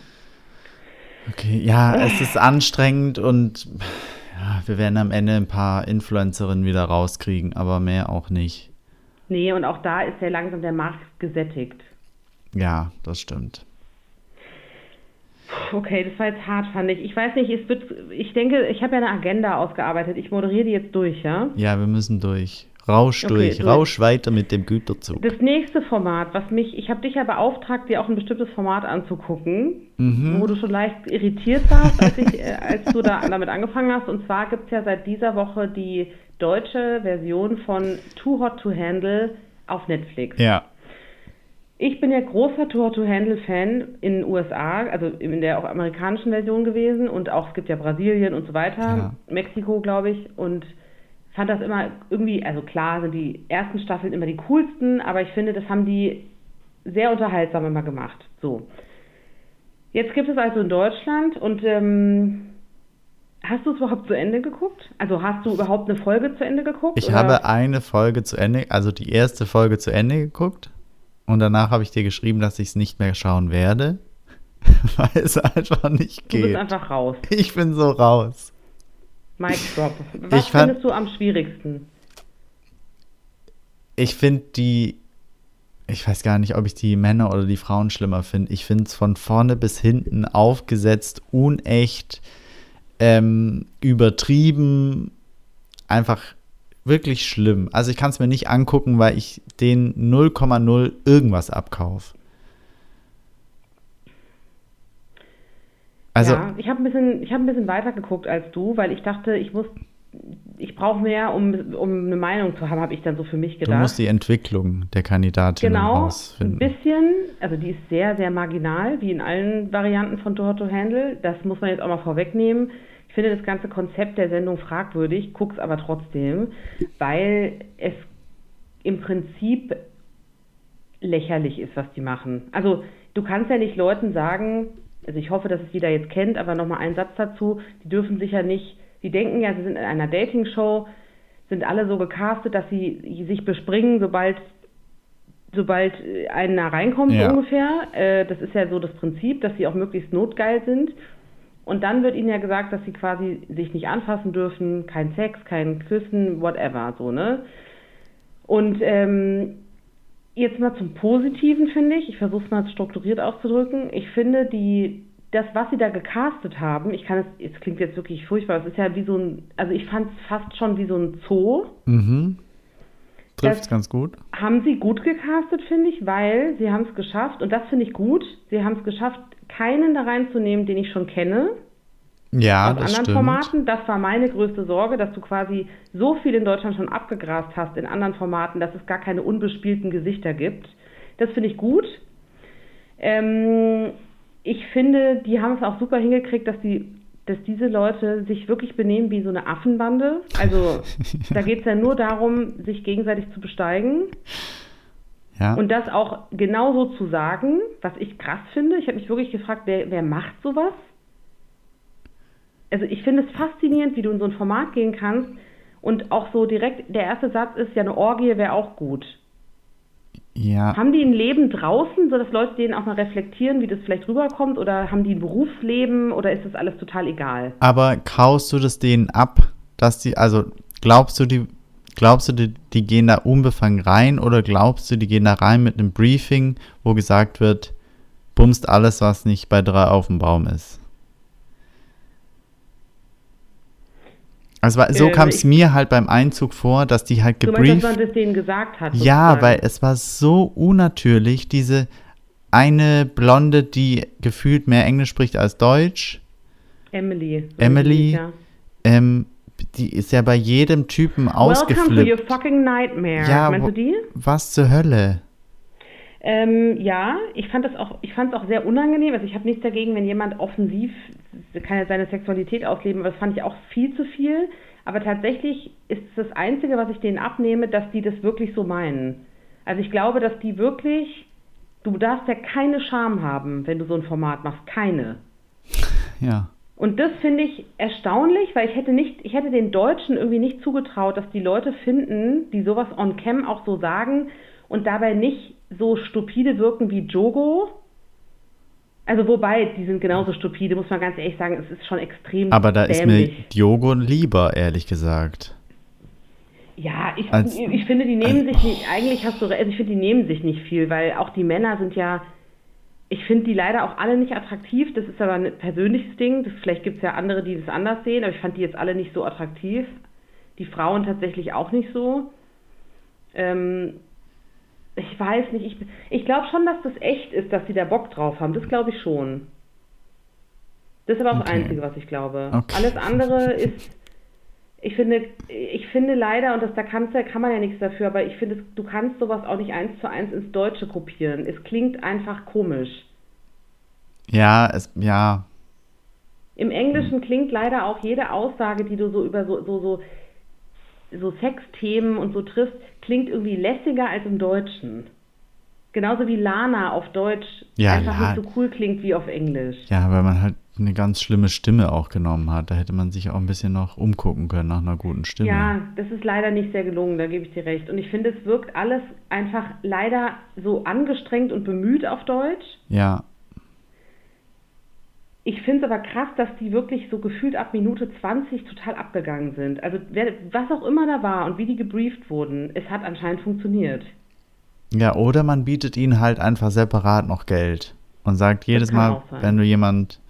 Okay, ja, es ist anstrengend und ja, wir werden am Ende ein paar Influencerinnen wieder rauskriegen, aber mehr auch nicht. Nee, und auch da ist ja langsam der Markt gesättigt. Ja, das stimmt. Okay, das war jetzt hart, fand ich. Ich weiß nicht, es wird, ich denke, ich habe ja eine Agenda ausgearbeitet. Ich moderiere die jetzt durch, ja? Ja, wir müssen durch. Rausch Okay, durch, durch. rausch weiter mit dem Güterzug. Das nächste Format, was mich, ich habe dich ja beauftragt, dir auch ein bestimmtes Format anzugucken, Mhm. wo du schon leicht irritiert warst, als, ich, äh, als du da damit angefangen hast. Und zwar gibt es ja seit dieser Woche die deutsche Version von Too Hot to Handle auf Netflix. Ja. Ich bin ja großer Too Hot to Handle Fan in den USA, also in der auch amerikanischen Version gewesen und auch es gibt ja Brasilien und so weiter, Ja. Mexiko, glaube ich, und fand das immer irgendwie, also klar sind die ersten Staffeln immer die coolsten, aber ich finde, das haben die sehr unterhaltsam immer gemacht. So. Jetzt gibt es also in Deutschland und ähm, hast du es überhaupt zu Ende geguckt? Also hast du überhaupt eine Folge zu Ende geguckt? Ich oder? habe eine Folge zu Ende, also die erste Folge zu Ende geguckt und danach habe ich dir geschrieben, dass ich es nicht mehr schauen werde, [LAUGHS] weil es einfach nicht du bist geht. einfach raus. Ich bin so raus. Mic drop. [LAUGHS] Was Ich findest du am schwierigsten? Ich finde die, ich weiß gar nicht, ob ich die Männer oder die Frauen schlimmer finde. Ich finde es von vorne bis hinten aufgesetzt, unecht, ähm, übertrieben, einfach wirklich schlimm. Also ich kann es mir nicht angucken, weil ich den 0,0 irgendwas abkaufe. Also, ja, ich habe ein bisschen, ich habe ein bisschen weiter geguckt als du, weil ich dachte, ich muss, ich brauche mehr, um, um eine Meinung zu haben, habe ich dann so für mich du gedacht. musst die Entwicklung der Kandidatin genau, ein rausfinden. bisschen, also die ist sehr, sehr marginal, wie in allen Varianten von Hot to Handle. Das muss man jetzt auch mal vorwegnehmen. Ich finde das ganze Konzept der Sendung fragwürdig, guck's aber trotzdem, weil es im Prinzip lächerlich ist, was die machen. Also du kannst ja nicht Leuten sagen, also ich hoffe, dass es jeder jetzt kennt, aber nochmal ein Satz dazu, die dürfen sicher nicht, die denken ja, sie sind in einer Dating-Show, sind alle so gecastet, dass sie sich bespringen, sobald sobald äh, einer reinkommt Ja. so ungefähr. Äh, das ist ja so das Prinzip, dass sie auch möglichst notgeil sind. Und dann wird ihnen ja gesagt, dass sie quasi sich nicht anfassen dürfen, kein Sex, kein Küssen, whatever, so, ne? Und ähm, jetzt mal zum Positiven, finde ich. Ich versuche es mal strukturiert auszudrücken. Ich finde, die, das, was sie da gecastet haben, ich kann es, es klingt jetzt wirklich furchtbar, es ist ja wie so ein, also ich fand es fast schon wie so ein Zoo. Mhm. Trifft's Das- ganz gut. Haben sie gut gecastet, finde ich, weil sie haben es geschafft, und das finde ich gut, sie haben es geschafft, keinen da reinzunehmen, den ich schon kenne, Ja, aus das anderen stimmt. Formaten. Das war meine größte Sorge, dass du quasi so viel in Deutschland schon abgegrast hast in anderen Formaten, dass es gar keine unbespielten Gesichter gibt. Das finde ich gut. Ähm, ich finde, die haben es auch super hingekriegt, dass die dass diese Leute sich wirklich benehmen wie so eine Affenbande. Also [LAUGHS] da geht es ja nur darum, sich gegenseitig zu besteigen. Ja. Und das auch genauso zu sagen, was ich krass finde. Ich habe mich wirklich gefragt, wer, wer macht sowas? Also ich finde es faszinierend, wie du in so ein Format gehen kannst und auch so direkt, der erste Satz ist ja, eine Orgie wäre auch gut. Ja. Haben die ein Leben draußen, sodass Leute denen auch mal reflektieren, wie das vielleicht rüberkommt? Oder haben die ein Berufsleben oder ist das alles total egal? Aber kaust du das denen ab, dass die, also glaubst du, die glaubst du, die, die gehen da unbefangen rein oder glaubst du, die gehen da rein mit einem Briefing, wo gesagt wird, bumst alles, was nicht bei drei auf dem Baum ist? Also so ähm, kam es mir halt beim Einzug vor, dass die halt gebrieft. Du meinst, dass man das denen gesagt hat? Ja, sozusagen. weil es war so unnatürlich, diese eine Blonde, die gefühlt mehr Englisch spricht als Deutsch. Emily. Emily. Ja. Ähm, die ist ja bei jedem Typen ausgeflippt. Welcome to your fucking nightmare. Ja, Meinst du die? Was zur Hölle? Ähm, ja, ich fand das auch, ich fand es auch sehr unangenehm. Also ich habe nichts dagegen, wenn jemand offensiv kann ja seine Sexualität ausleben, aber das fand ich auch viel zu viel. Aber tatsächlich ist das Einzige, was ich denen abnehme, dass die das wirklich so meinen. Also ich glaube, dass die wirklich, du darfst ja keine Scham haben, wenn du so ein Format machst, keine. Ja. Und das finde ich erstaunlich, weil ich hätte nicht, ich hätte den Deutschen irgendwie nicht zugetraut, dass die Leute finden, die sowas on cam auch so sagen und dabei nicht so stupide wirken wie Jogo. Also wobei, die sind genauso stupide, muss man ganz ehrlich sagen, es ist schon extrem Aber da dämlich. ist mir Diogo lieber, ehrlich gesagt. Ja, ich, als, ich finde, die nehmen sich nicht, eigentlich hast du, also ich finde, die nehmen sich nicht viel, weil auch die Männer sind ja, ich finde die leider auch alle nicht attraktiv, das ist aber ein persönliches Ding, das, vielleicht gibt es ja andere, die das anders sehen, aber ich fand die jetzt alle nicht so attraktiv. Die Frauen tatsächlich auch nicht so. Ähm, ich weiß nicht, ich, ich glaube schon, dass das echt ist, dass sie da Bock drauf haben. Das glaube ich schon. Das ist aber auch okay. das Einzige, was ich glaube. Okay. Alles andere ist, ich finde, ich finde leider, und das, da kannst, kann man ja nichts dafür, aber ich finde, du kannst sowas auch nicht eins zu eins ins Deutsche kopieren. Es klingt einfach komisch. Ja, es, ja. Im Englischen klingt leider auch jede Aussage, die du so über so, so, so so Sexthemen und so triffst, klingt irgendwie lässiger als im Deutschen. Genauso wie Lana auf Deutsch ja, einfach La nicht so cool klingt wie auf Englisch. Ja, weil man halt eine ganz schlimme Stimme auch genommen hat. Da hätte man sich auch ein bisschen noch umgucken können nach einer guten Stimme. Ja, das ist leider nicht sehr gelungen, da gebe ich dir recht. Und ich finde, es wirkt alles einfach leider so angestrengt und bemüht auf Deutsch. Ja. Ich finde es aber krass, dass die wirklich so gefühlt ab Minute 20 total abgegangen sind. Also wer, was auch immer da war und wie die gebrieft wurden, es hat anscheinend funktioniert. Ja, oder man bietet ihnen halt einfach separat noch Geld und sagt jedes Mal, wenn du jemand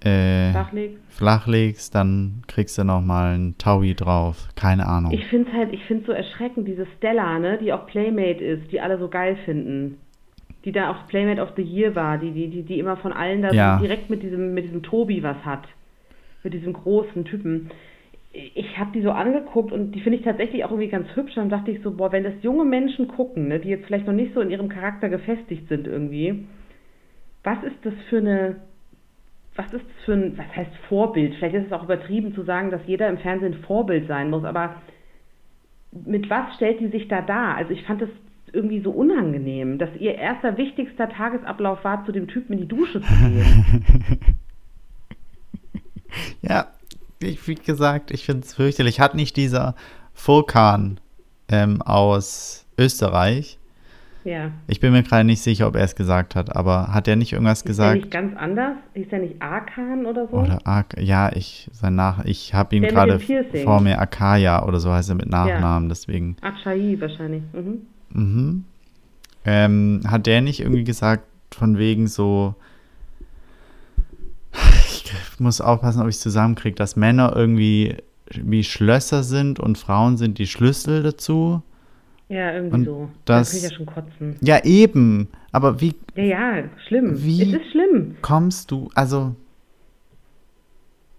äh, flachlegst. flachlegst, dann kriegst du noch mal einen Taui drauf. Keine Ahnung. Ich finde es halt, ich finde so erschreckend, diese Stella, ne, die auch Playmate ist, die alle so geil finden die da auch Playmate of the Year war, die, die, die, die immer von allen da ja. direkt mit diesem, mit diesem Tobi was hat. Mit diesem großen Typen. Ich habe die so angeguckt und die finde ich tatsächlich auch irgendwie ganz hübsch. Dann dachte ich so, boah, wenn das junge Menschen gucken, ne, die jetzt vielleicht noch nicht so in ihrem Charakter gefestigt sind irgendwie, was ist das für eine, was ist das für ein, was heißt Vorbild? Vielleicht ist es auch übertrieben zu sagen, dass jeder im Fernsehen Vorbild sein muss, aber mit was stellt die sich da dar? Also ich fand das irgendwie so unangenehm, dass ihr erster wichtigster Tagesablauf war, zu dem Typen in die Dusche zu gehen. [LAUGHS] ja, ich, wie gesagt, ich finde es fürchterlich. Hat nicht dieser Vulkan ähm, aus Österreich, ja. Ich bin mir gerade nicht sicher, ob er es gesagt hat, aber hat er nicht irgendwas ist gesagt? Ist er nicht ganz anders? Ist er nicht Arkan oder so? Oder Ak ja, ich sein Nach ich habe ihn gerade vor mir Akaya oder so heißt er mit Nachnamen, ja. deswegen. Achai wahrscheinlich. Mhm. Mhm. Ähm, hat der nicht irgendwie gesagt, von wegen so, ich muss aufpassen, ob ich es zusammenkriege, dass Männer irgendwie wie Schlösser sind und Frauen sind die Schlüssel dazu? Ja, irgendwie und so. Das, da kann ich ja schon kotzen. Ja, eben. Aber wie. Ja, ja, schlimm. Wie es ist schlimm. Kommst du, also.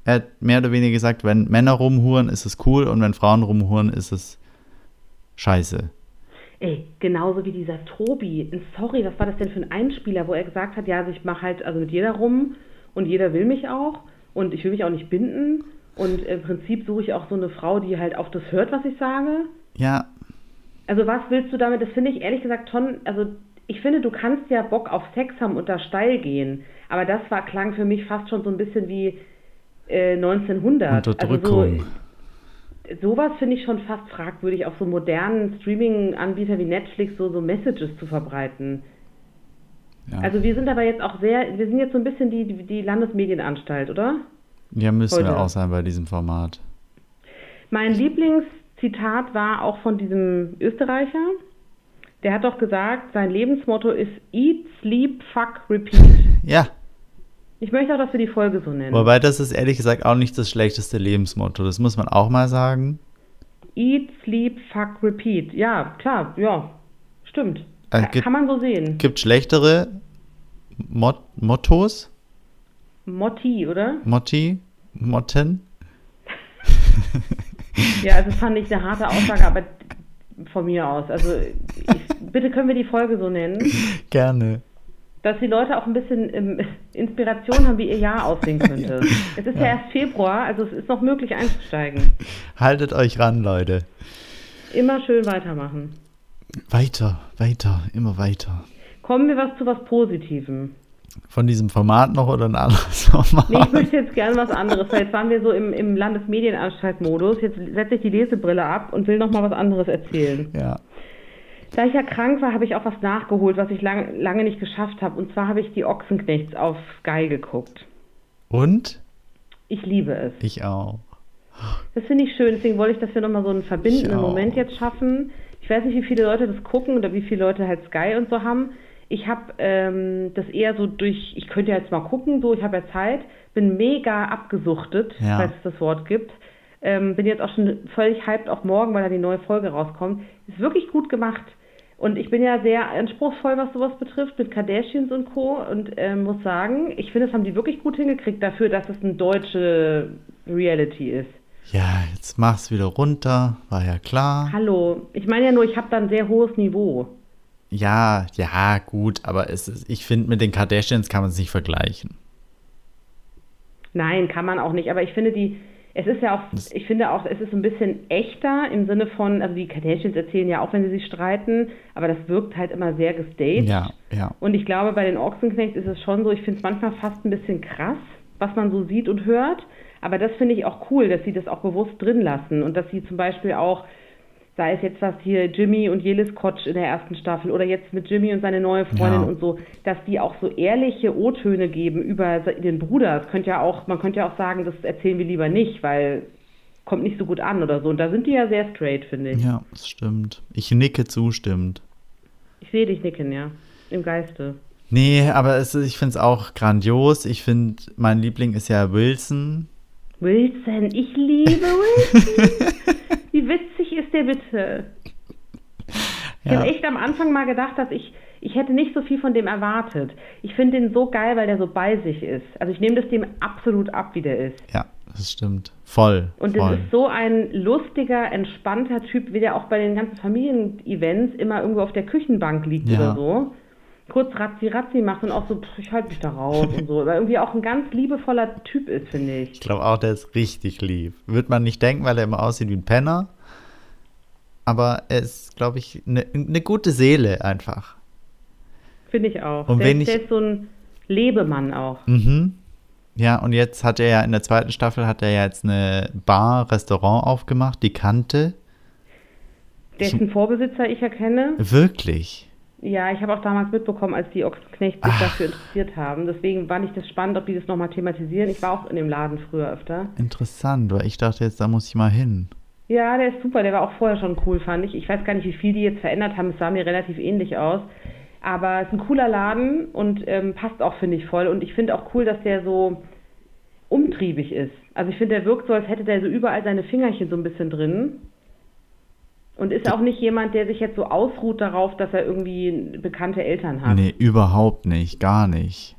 Er hat mehr oder weniger gesagt, wenn Männer rumhuren, ist es cool und wenn Frauen rumhuren, ist es scheiße. Ey, genauso wie dieser Tobi. Sorry, was war das denn für ein Einspieler, wo er gesagt hat, ja, also ich mache halt also mit jeder rum und jeder will mich auch und ich will mich auch nicht binden und im Prinzip suche ich auch so eine Frau, die halt auf das hört, was ich sage. Ja. Also was willst du damit? Das finde ich ehrlich gesagt schon, also ich finde, du kannst ja Bock auf Sex haben und da steil gehen, aber das war klang für mich fast schon so ein bisschen wie äh, 1900. Unterdrückung. Also so, sowas finde ich schon fast fragwürdig, auf so modernen Streaming-Anbieter wie Netflix so, so Messages zu verbreiten. Ja. Also wir sind aber jetzt auch sehr, wir sind jetzt so ein bisschen die, die Landesmedienanstalt, oder? Ja, müssen Heute. wir auch sein bei diesem Format. Mein Lieblingszitat Zitat war auch von diesem Österreicher. Der hat doch gesagt, sein Lebensmotto ist Eat, Sleep, Fuck, Repeat. Ja. Ich möchte auch, dass wir die Folge so nennen. Wobei das ist ehrlich gesagt auch nicht das schlechteste Lebensmotto. Das muss man auch mal sagen. Eat, Sleep, Fuck, Repeat. Ja, klar, ja. Stimmt. Ka- gibt- Kann man so sehen. Gibt schlechtere Mot Mottos? Motti, oder? Motti? Motten? Ja, also das fand ich eine harte Aussage, aber von mir aus. Also ich, bitte können wir die Folge so nennen, [LAUGHS] Gerne. Dass die Leute auch ein bisschen ähm, [LAUGHS] Inspiration haben, wie ihr Jahr aussehen könnte. [LAUGHS] Es ist ja. erst Februar, also es ist noch möglich einzusteigen. Haltet euch ran, Leute. Immer schön weitermachen. Weiter, weiter, immer weiter. Kommen wir was zu was Positivem. Von diesem Format noch oder ein anderes [LAUGHS] Format? Nee, ich möchte jetzt gerne was anderes, weil jetzt waren wir so im, im Landesmedienanstalt-Modus. Jetzt setze ich die Lesebrille ab und will noch mal was anderes erzählen. Ja. Da ich ja krank war, habe ich auch was nachgeholt, was ich lang, lange nicht geschafft habe. Und zwar habe ich die Ochsenknechts auf Sky geguckt. Und? Ich liebe es. Ich auch. Das finde ich schön, deswegen wollte ich, dass wir nochmal so einen verbindenden auch. Moment jetzt schaffen. Ich weiß nicht, wie viele Leute das gucken oder wie viele Leute halt Sky und so haben. Ich habe ähm, das eher so durch, ich könnte ja jetzt mal gucken, so, ich habe ja Zeit, bin mega abgesuchtet, Ja. falls es das Wort gibt. Ähm, bin jetzt auch schon völlig hyped auf morgen, weil da die neue Folge rauskommt. Ist wirklich gut gemacht. Und ich bin ja sehr anspruchsvoll, was sowas betrifft, mit Kardashians und Co. Und ähm, muss sagen, ich finde, das haben die wirklich gut hingekriegt dafür, dass es eine deutsche Reality ist. Ja, jetzt mach's wieder runter, war ja klar. Hallo, ich meine ja nur, ich habe da ein sehr hohes Niveau. Ja, ja, gut, aber es ist, ich finde, mit den Kardashians kann man es nicht vergleichen. Nein, kann man auch nicht. Aber ich finde die, es ist ja auch, ich finde auch, es ist ein bisschen echter im Sinne von, also die Kardashians erzählen ja auch, wenn sie sich streiten, aber das wirkt halt immer sehr gestaged. Ja, ja. Und ich glaube, bei den Ochsenknechts ist es schon so, ich finde es manchmal fast ein bisschen krass, was man so sieht und hört. Aber das finde ich auch cool, dass sie das auch bewusst drin lassen und dass sie zum Beispiel auch, sei es jetzt was hier Jimmy und Jelis Kotsch in der ersten Staffel oder jetzt mit Jimmy und seine neue Freundin Ja. und so, dass die auch so ehrliche O-Töne geben über den Bruder. Das könnte ja auch, man könnte ja auch sagen, das erzählen wir lieber nicht, weil kommt nicht so gut an oder so. Und da sind die ja sehr straight, finde ich. Ja, das stimmt. Ich nicke zustimmend. Ich sehe dich nicken, ja. Im Geiste. Nee, aber es ich finde es auch grandios. Ich finde, mein Liebling ist ja Wilson. Wilson, ich liebe Wilson. [LAUGHS] Wie witzig ist der bitte? Ich Ja. habe echt am Anfang mal gedacht, dass ich, ich hätte nicht so viel von dem erwartet. Ich finde den so geil, weil der so bei sich ist. Also ich nehme das dem absolut ab, wie der ist. Ja, das stimmt. Voll. Und das voll. ist so ein lustiger, entspannter Typ, wie der auch bei den ganzen Familienevents immer irgendwo auf der Küchenbank liegt Ja. oder so. Kurz Razzi-Razzi macht und auch so, pff, ich halte mich da raus und so. Aber irgendwie auch ein ganz liebevoller Typ ist, finde ich. Ich glaube auch, der ist richtig lieb. Wird man nicht denken, weil er immer aussieht wie ein Penner. Aber er ist, glaube ich, eine ne gute Seele einfach. Finde ich auch. Und der, wenn ist- der ich- ist so ein Lebemann auch. Mhm. Ja, und jetzt hat er ja in der zweiten Staffel hat er ja jetzt eine Bar, Restaurant aufgemacht, die ist ein Vorbesitzer, ich erkenne. Wirklich. Ja, ich habe auch damals mitbekommen, als die Ochsenknechts sich Ach. dafür interessiert haben. Deswegen fand ich das spannend, ob die das nochmal thematisieren. Ich war auch in dem Laden früher öfter. Interessant, weil ich dachte jetzt, da muss ich mal hin. Ja, der ist super. Der war auch vorher schon cool, fand ich. Ich weiß gar nicht, wie viel die jetzt verändert haben. Es sah mir relativ ähnlich aus. Aber es ist ein cooler Laden und ähm, passt auch, finde ich, voll. Und ich finde auch cool, dass der so umtriebig ist. Also ich finde, der wirkt so, als hätte der so überall seine Fingerchen so ein bisschen drin. Und ist auch nicht jemand, der sich jetzt so ausruht darauf, dass er irgendwie bekannte Eltern hat. Nee, überhaupt nicht, gar nicht.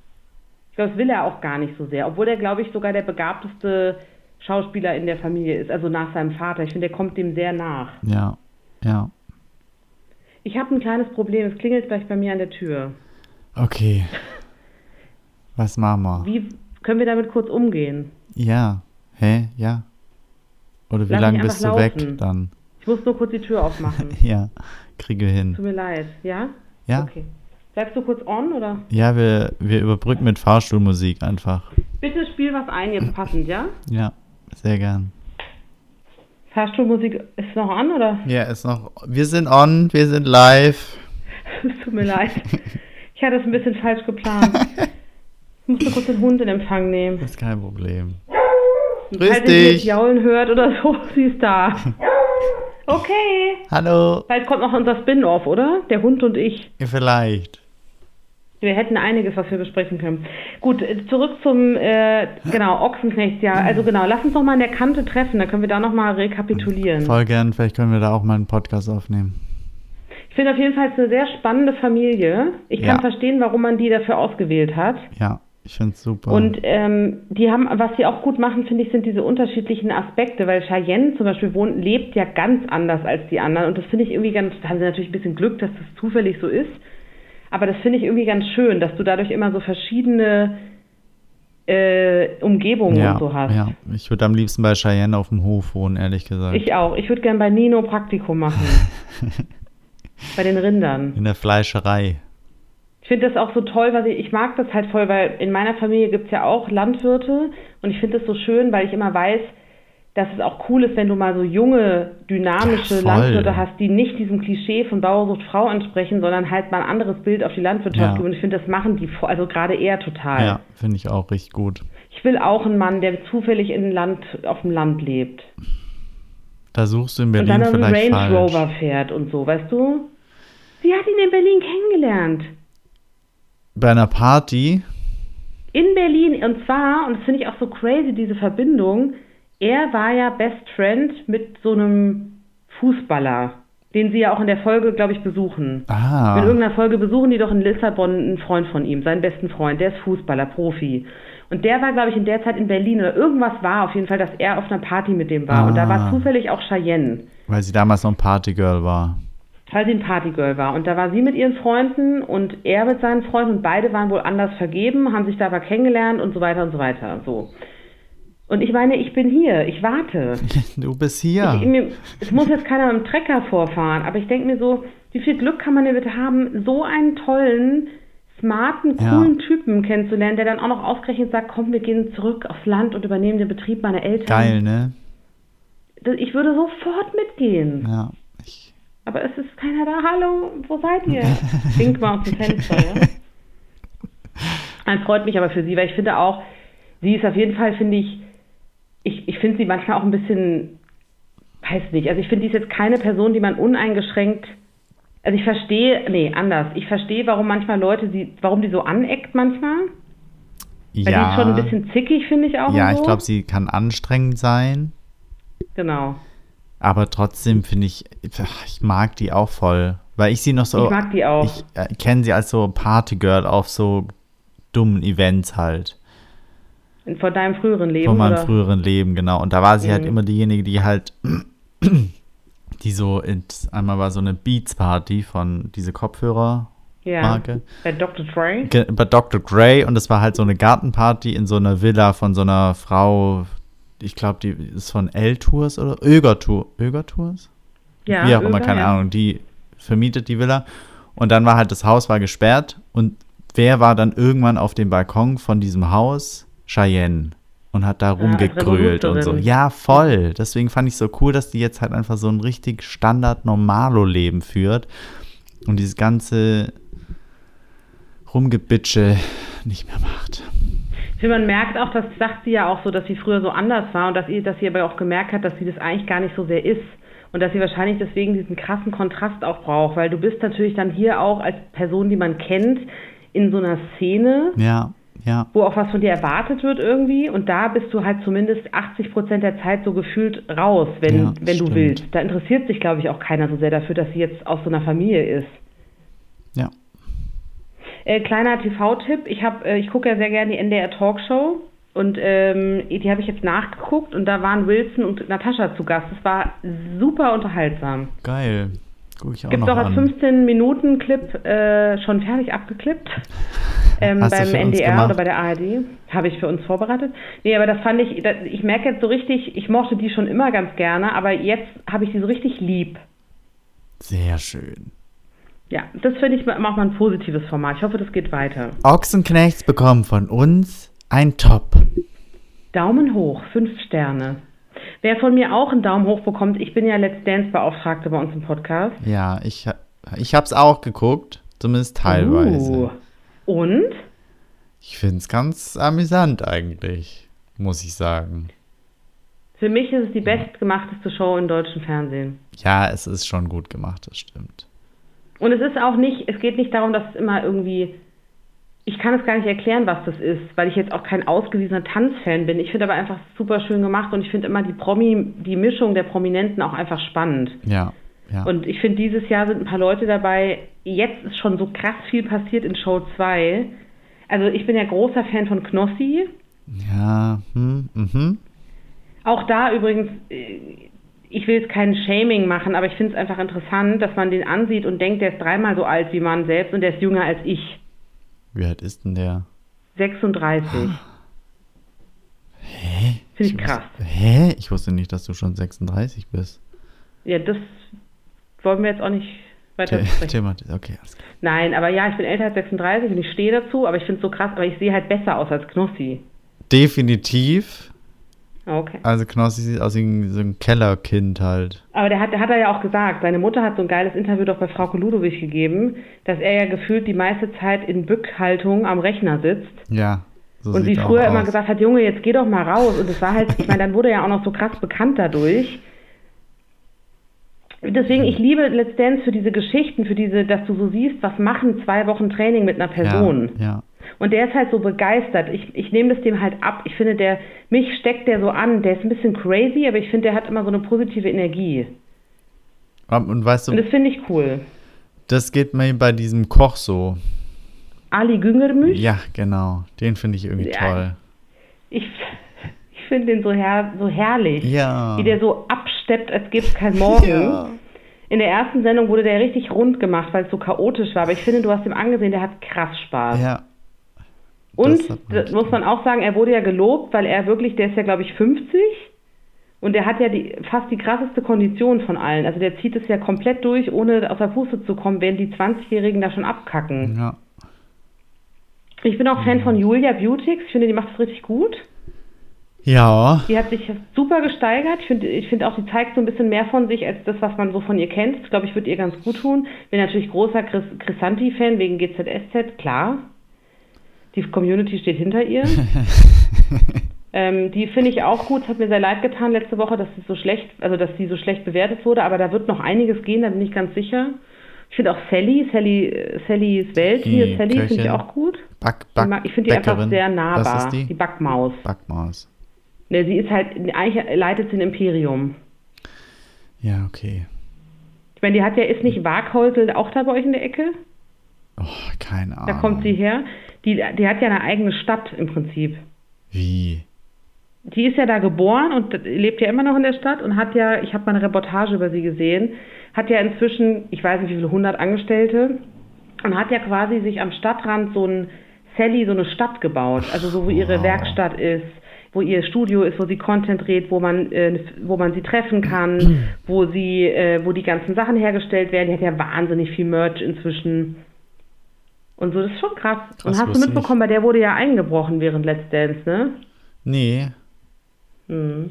Ich glaube, das will er auch gar nicht so sehr. Obwohl er, glaube ich, sogar der begabteste Schauspieler in der Familie ist. Also nach seinem Vater. Ich finde, der kommt dem sehr nach. Ja, ja. Ich habe ein kleines Problem. Es klingelt gleich bei mir an der Tür. Okay. Was machen wir? Wie können wir damit kurz umgehen? Ja. Hä? Ja. Oder wie Lass lange bist du einfach weg laufen. dann? Ich muss nur kurz die Tür aufmachen. [LAUGHS] Ja, kriege hin. Tut mir leid. Ja? Ja? Okay. Bleibst du kurz on oder? Ja, wir, wir überbrücken mit Fahrstuhlmusik einfach. Bitte spiel was ein jetzt passend, ja? Ja, sehr gern. Fahrstuhlmusik ist noch an oder? Ja, ist noch. Wir sind on, wir sind live. Es [LAUGHS] tut mir leid. Ich hatte es ein bisschen falsch geplant. Ich musste kurz den Hund in Empfang nehmen. Ist kein Problem. Grüß Falls ihr sie jetzt dich. jaulen hört oder so, [LAUGHS] sie ist da. Okay. Hallo. Bald kommt noch unser Spin-off, oder? Der Hund und ich. Vielleicht. Wir hätten einiges, was wir besprechen können. Gut, äh, zurück zum, äh, genau, Ochsenknecht, ja. Also genau, lass uns noch mal an der Kante treffen, dann können wir da noch mal rekapitulieren. Voll gern, vielleicht können wir da auch mal einen Podcast aufnehmen. Ich finde auf jeden Fall eine sehr spannende Familie. Ich kann Ja. verstehen, warum man die dafür ausgewählt hat. Ja, ich finde es super. Und ähm, die haben, was sie auch gut machen, finde ich, sind diese unterschiedlichen Aspekte, weil Cheyenne zum Beispiel wohnt, lebt ja ganz anders als die anderen. Und das finde ich irgendwie ganz, da haben sie natürlich ein bisschen Glück, dass das zufällig so ist. Aber das finde ich irgendwie ganz schön, dass du dadurch immer so verschiedene äh, Umgebungen ja, und so hast. ja, ich würde am liebsten bei Cheyenne auf dem Hof wohnen, ehrlich gesagt. Ich auch. Ich würde gern bei Nino Praktikum machen. [LAUGHS] bei den Rindern. In der Fleischerei. Ich finde das auch so toll, weil ich, ich mag das halt voll, weil in meiner Familie gibt es ja auch Landwirte und ich finde das so schön, weil ich immer weiß, dass es auch cool ist, wenn du mal so junge, dynamische voll. Landwirte hast, die nicht diesem Klischee von Bauer sucht Frau entsprechen, sondern halt mal ein anderes Bild auf die Landwirtschaft Ja. geben. Und ich finde, das machen die, also gerade er total. Ja, finde ich auch richtig gut. Ich will auch einen Mann, der zufällig in Land, auf dem Land lebt. Da suchst du in Und Berlin dann einen vielleicht Range falsch. Rover fährt und so, weißt du? Sie hat ihn in Berlin kennengelernt. Bei einer Party, In Berlin, und zwar, und das finde ich auch so crazy, diese Verbindung, er war ja Best Friend mit so einem Fußballer, den sie ja auch in der Folge, glaube ich, besuchen. ah, In irgendeiner Folge besuchen die doch in Lissabon einen Freund von ihm, seinen besten Freund, der ist Fußballer, Profi. Und der war, glaube ich, in der Zeit in Berlin oder irgendwas war auf jeden Fall, dass er auf einer Party mit dem war. Und da war Ah. zufällig auch Cheyenne, weil sie damals noch ein Partygirl war. Weil sie ein Partygirl war. Und da war sie mit ihren Freunden und er mit seinen Freunden und beide waren wohl anders vergeben, haben sich da aber kennengelernt und so weiter und so weiter. So. Und ich meine, ich bin hier, ich warte. [LAUGHS] Du bist hier. Ich, mir, es muss jetzt keiner mit dem Trecker vorfahren, aber ich denke mir so, wie viel Glück kann man denn bitte haben, so einen tollen, smarten, Ja. coolen Typen kennenzulernen, der dann auch noch ausgerechnet sagt, komm, wir gehen zurück aufs Land und übernehmen den Betrieb meiner Eltern. Geil, ne? Ich würde sofort mitgehen. Ja. Ich, Aber es ist keiner da. Hallo, wo seid ihr? [LAUGHS] Wink mal aus dem Fenster, ja. [LAUGHS] Das freut mich aber für sie, weil ich finde auch, sie ist auf jeden Fall, finde ich, ich, ich finde sie manchmal auch ein bisschen, weiß nicht, also ich finde, die ist jetzt keine Person, die man uneingeschränkt, also ich verstehe, nee, anders, ich verstehe, warum manchmal Leute sie, warum die so aneckt manchmal, weil die ist schon ein ja, bisschen zickig, finde ich auch. ja und ich so. glaube, sie kann anstrengend sein, Genau. Aber trotzdem finde ich, ich mag die auch voll. Weil ich sie noch so. ich mag die auch. Ich äh, kenne sie als so Partygirl auf so dummen Events halt. Von deinem früheren Leben. Von meinem oder? früheren Leben, genau. Und da war sie halt Mhm. immer diejenige, die halt, [CLEARS THROAT] die so, in, einmal war so eine Beats-Party von diese Kopfhörer. ja. Marke. Bei Dr. Dre. Bei Dr. Grey und das war halt so eine Gartenparty in so einer Villa von so einer Frau, ich glaube, die ist von L-Tours oder Öger-Tour, Öger-Tours? Ja, Wie auch immer, Öger, keine ja. Ahnung, die vermietet die Villa. Und dann war halt, das Haus war gesperrt und wer war dann irgendwann auf dem Balkon von diesem Haus? Cheyenne. Und hat da rumgegrölt und so. Ja, voll. Deswegen fand ich so cool, dass die jetzt halt einfach so ein richtig Standard-Normalo-Leben führt und dieses ganze Rumgebitsche nicht mehr macht. Ich finde, man merkt auch, das sagt sie ja auch so, dass sie früher so anders war und dass sie, dass sie aber auch gemerkt hat, dass sie das eigentlich gar nicht so sehr ist. Und dass sie wahrscheinlich deswegen diesen krassen Kontrast auch braucht, weil du bist natürlich dann hier auch als Person, die man kennt, in so einer Szene, Ja, ja, wo auch was von dir erwartet wird irgendwie. Und da bist du halt zumindest 80 Prozent der Zeit so gefühlt raus, wenn, Ja, wenn du willst. Da interessiert sich, glaube ich, auch keiner so sehr dafür, dass sie jetzt aus so einer Familie ist. ja. Äh, kleiner TV-Tipp, ich, hab, äh, ich gucke ja sehr gerne die NDR Talkshow und ähm, die habe ich jetzt nachgeguckt und da waren Wilson und Natascha zu Gast. Das war super unterhaltsam. Geil. Guck ich auch Gibt auch als an. 15-Minuten-Clip äh, schon fertig abgeklippt [LAUGHS] ähm, beim NDR gemacht? oder bei der ARD. Habe ich für uns vorbereitet. Nee, aber das fand ich, das, ich merke jetzt so richtig, ich mochte die schon immer ganz gerne, aber jetzt habe ich die so richtig lieb. Sehr schön. Ja, das finde ich auch mal ein positives Format. Ich hoffe, das geht weiter. Ochsenknechts bekommen von uns ein Top. Daumen hoch, fünf Sterne. Wer von mir auch einen Daumen hoch bekommt, ich bin ja Let's Dance-Beauftragte bei uns im Podcast. Ja, ich, ich hab's auch geguckt, zumindest teilweise. Uh. Und? Ich find's ganz amüsant eigentlich, muss ich sagen. Für mich ist es die bestgemachteste Show im deutschen Fernsehen. Ja, es ist schon gut gemacht, das stimmt. Und es ist auch nicht, es geht nicht darum, dass es immer irgendwie, ich kann es gar nicht erklären, was das ist, weil ich jetzt auch kein ausgewiesener Tanzfan bin. Ich finde aber einfach super schön gemacht und ich finde immer die Promi, die Mischung der Prominenten auch einfach spannend. Ja, ja. Und ich finde, dieses Jahr sind ein paar Leute dabei. Jetzt ist schon so krass viel passiert in Show 2. Also ich bin ja großer Fan von Knossi. ja, hm, mhm. Auch da übrigens, äh, ich will jetzt kein Shaming machen, aber ich finde es einfach interessant, dass man den ansieht und denkt, der ist dreimal so alt wie man selbst und der ist jünger als ich. Wie alt ist denn der? 36. Hä? Finde ich wusste- krass. Hä? Ich wusste nicht, dass du schon 36 bist. Ja, das wollen wir jetzt auch nicht weiter besprechen. Thema, okay. Nein, aber ja, ich bin älter als 36 und ich stehe dazu, aber ich finde es so krass, aber ich sehe halt besser aus als Knossi. Definitiv. Okay. Also Knossi sieht aus wie so ein Kellerkind halt. Aber der hat, der hat er ja auch gesagt, seine Mutter hat so ein geiles Interview doch bei Frau Ludowig gegeben, dass er ja gefühlt die meiste Zeit in Bückhaltung am Rechner sitzt. Ja. So und sie er früher immer gesagt hat, Junge, jetzt geh doch mal raus. Und es war halt, ich meine, dann wurde er ja auch noch so krass bekannt dadurch. Deswegen, ich liebe Let's Dance für diese Geschichten, für diese, dass du so siehst, was machen zwei Wochen Training mit einer Person. Ja, ja. Und der ist halt so begeistert. Ich, ich nehme das dem halt ab. Ich finde, der, mich steckt der so an. Der ist ein bisschen crazy, aber ich finde, der hat immer so eine positive Energie. Und und weißt Und du, das finde ich cool. das geht mir bei diesem Koch so. Ali Güngermüş, Ja, genau. Den finde ich irgendwie Ja. toll. ich, ich finde den so, her, so herrlich. Ja. Wie der so absteppt, als gäbe es kein Morgen. Ja. In der ersten Sendung wurde der richtig rund gemacht, weil es so chaotisch war. Aber ich finde, du hast ihm angesehen, der hat krass Spaß. Ja. Und das man das muss man auch sagen, er wurde ja gelobt, weil er wirklich, der ist ja glaube ich 50 und der hat ja die, fast die krasseste Kondition von allen. Also der zieht es ja komplett durch, ohne auf der Puste zu kommen, während die 20-Jährigen da schon abkacken. Ja. Ich bin auch Fan von Julia Beautix. Ich finde, die macht es richtig gut. Ja. Die hat sich super gesteigert. Ich finde ich finde auch, die zeigt so ein bisschen mehr von sich als das, was man so von ihr kennt. Das glaube ich, wird ihr ganz gut tun. Bin natürlich großer Chris, Chrisanti-Fan wegen GZSZ, klar. Die Community steht hinter ihr. [LAUGHS] ähm, die finde ich auch gut. Es hat mir sehr leid getan letzte Woche, dass sie so schlecht, also dass sie so schlecht bewertet wurde. Aber da wird noch einiges gehen, da bin ich ganz sicher. Ich finde auch Sally, Sally, äh, Sallys Welt hier, Die Sally finde ich auch gut. Back, Back, ich finde die einfach Bäckerin. sehr nahbar. Die? die Backmaus. Backmaus. Ne, sie ist halt, eigentlich leitet sie ein Imperium. Ja, okay. Ich meine, die hat ja, ist nicht Waghäusel auch da bei euch in der Ecke? Oh, keine Da Ahnung. kommt sie her. Die, die hat ja eine eigene Stadt im Prinzip. Wie? Die ist ja da geboren und lebt ja immer noch in der Stadt und hat ja, ich habe mal eine Reportage über sie gesehen, hat ja inzwischen, ich weiß nicht wie viele, 100 Angestellte und hat ja quasi sich am Stadtrand so ein Sally, so eine Stadt gebaut. Also so, wo ihre Wow. Werkstatt ist, wo ihr Studio ist, wo sie Content dreht, wo man, äh, wo man sie treffen kann, [CLEARS THROAT] wo sie, äh, wo die ganzen Sachen hergestellt werden. Die hat ja wahnsinnig viel Merch inzwischen. Und so, das ist schon krass. Krass, und hast du mitbekommen, bei der wurde ja eingebrochen während Let's Dance, ne? Nee. Mhm.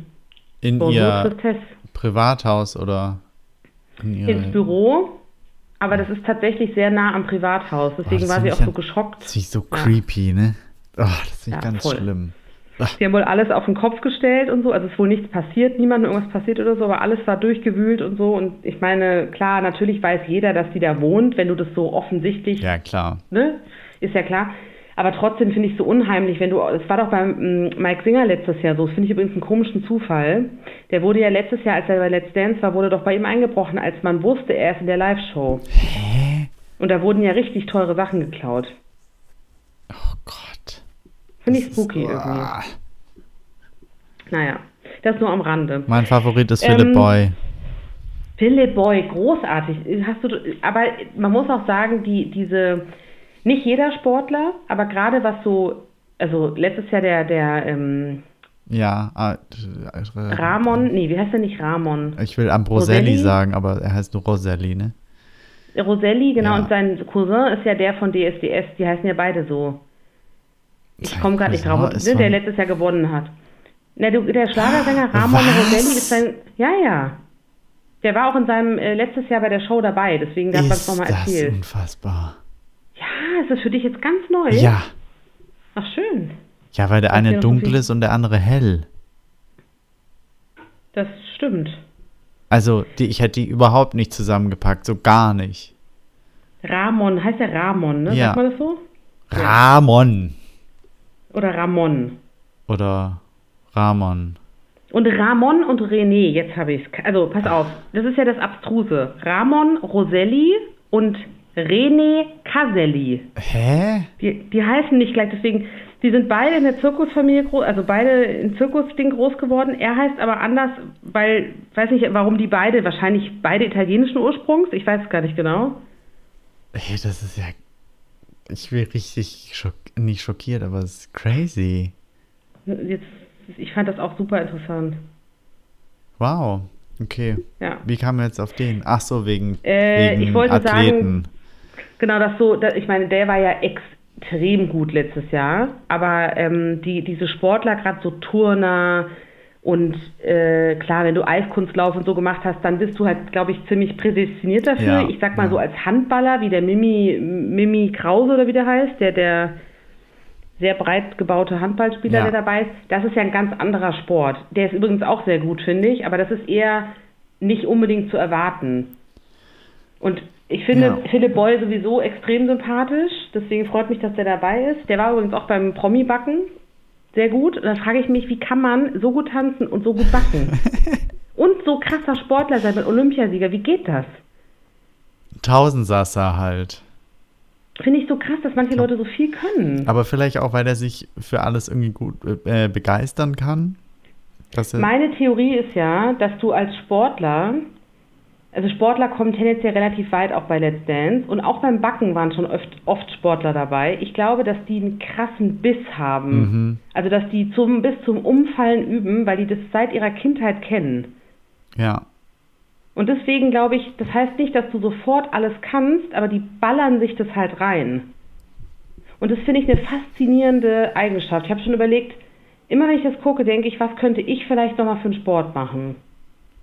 In Bonjour, ihr. Privathaus oder in. Ins Büro. Aber das ist tatsächlich sehr nah am Privathaus. Deswegen das war sie auch so ja- geschockt. Das ist so Ja. creepy, ne? Oh, das ich Ja, ganz voll. schlimm. Sie haben wohl alles auf den Kopf gestellt und so. Also es ist wohl nichts passiert, niemandem irgendwas passiert oder so, aber alles war durchgewühlt und so. Und ich meine, klar, natürlich weiß jeder, dass die da wohnt, wenn du das so offensichtlich Ja, klar. ne? Ist ja klar. Aber trotzdem finde ich es so unheimlich, wenn du, es war doch beim mm, Mike Singer letztes Jahr so, das finde ich übrigens einen komischen Zufall. Der wurde ja letztes Jahr, als er bei Let's Dance war, wurde doch bei ihm eingebrochen, als man wusste, er ist in der Live-Show. Hä? Und da wurden ja richtig teure Sachen geklaut. Finde ich Das ist- spooky irgendwie. Ah. Naja, das nur am Rande. Mein Favorit ist Ähm, Philip Boy. Philip Boy, großartig. Hast du, aber man muss auch sagen, die, diese, nicht jeder Sportler, aber gerade was so, also letztes Jahr der, der ähm, Ja. ah, äh, Ramon, nee, wie heißt der nicht Ramon? Ich will Ambroselli Roselli? sagen, aber er heißt nur Roselli, ne? Roselli, genau, Ja. und sein Cousin ist ja der von DSDS, die heißen ja beide so. Ich komme gerade nicht drauf, ist ne, der letztes Jahr gewonnen hat. Na, du, der Schlagersänger Ramon? Roselli ist sein, ja, ja. Der war auch in seinem äh, letztes Jahr bei der Show dabei, deswegen darf man es Ist nochmal das erzählt. unfassbar. Ja, ist das für dich jetzt ganz neu? Ja. Ach, schön. Ja, weil der eine dunkel ist und der andere hell. Das stimmt. Also, die, ich hätte die überhaupt nicht zusammengepackt, so gar nicht. Ramon, heißt der Ramon, ne? Ja. Sagt man das so? Ramon. Oder Ramon. Oder Ramon. Und Ramon und René, jetzt habe ich es. Also, pass auf, das ist ja das Abstruse. Ramon Roselli und René Caselli. Hä? Die, die heißen nicht gleich, deswegen, die sind beide in der Zirkusfamilie groß, also beide im Zirkusding groß geworden. Er heißt aber anders, weil, weiß nicht, warum die beide, wahrscheinlich beide italienischen Ursprungs, ich weiß es gar nicht genau. Hey, das ist ja. Ich bin richtig schock, nicht schockiert, aber es ist crazy. Jetzt, ich fand das auch super interessant. Wow. Okay. Ja. Wie kam man jetzt auf den? Ach so, wegen, Äh, wegen ich wollte Athleten. sagen, Genau, das so, da, ich meine, der war ja extrem gut letztes Jahr, aber ähm, die, diese Sportler, gerade so Turner und äh, klar, wenn du Eiskunstlauf und so gemacht hast, dann bist du halt, glaube ich, ziemlich prädestiniert dafür. Ja, ich sag mal ja. so als Handballer, wie der Mimi, Mimi Krause oder wie der heißt, der, der sehr breit gebaute Handballspieler, Ja. der dabei ist, das ist ja ein ganz anderer Sport. Der ist übrigens auch sehr gut, finde ich, aber das ist eher nicht unbedingt zu erwarten. Und ich finde Ja. Philipp Boy sowieso extrem sympathisch, deswegen freut mich, dass der dabei ist. Der war übrigens auch beim Promi-Backen sehr gut. Und da frage ich mich, wie kann man so gut tanzen und so gut backen? [LAUGHS] und so krasser Sportler sein mit Olympiasieger, wie geht das? Tausendsasser halt. Finde ich so krass, dass manche Leute so viel können. Aber vielleicht auch, weil er sich für alles irgendwie gut äh, begeistern kann. Meine Theorie ist ja, dass du als Sportler, also Sportler kommen tendenziell relativ weit auch bei Let's Dance und auch beim Backen waren schon oft, oft Sportler dabei. Ich glaube, dass die einen krassen Biss haben. Mhm. Also, dass die zum, bis zum Umfallen üben, weil die das seit ihrer Kindheit kennen. ja. Und deswegen glaube ich, das heißt nicht, dass du sofort alles kannst, aber die ballern sich das halt rein. Und das finde ich eine faszinierende Eigenschaft. Ich habe schon überlegt, immer wenn ich das gucke, denke ich, was könnte ich vielleicht nochmal für einen Sport machen?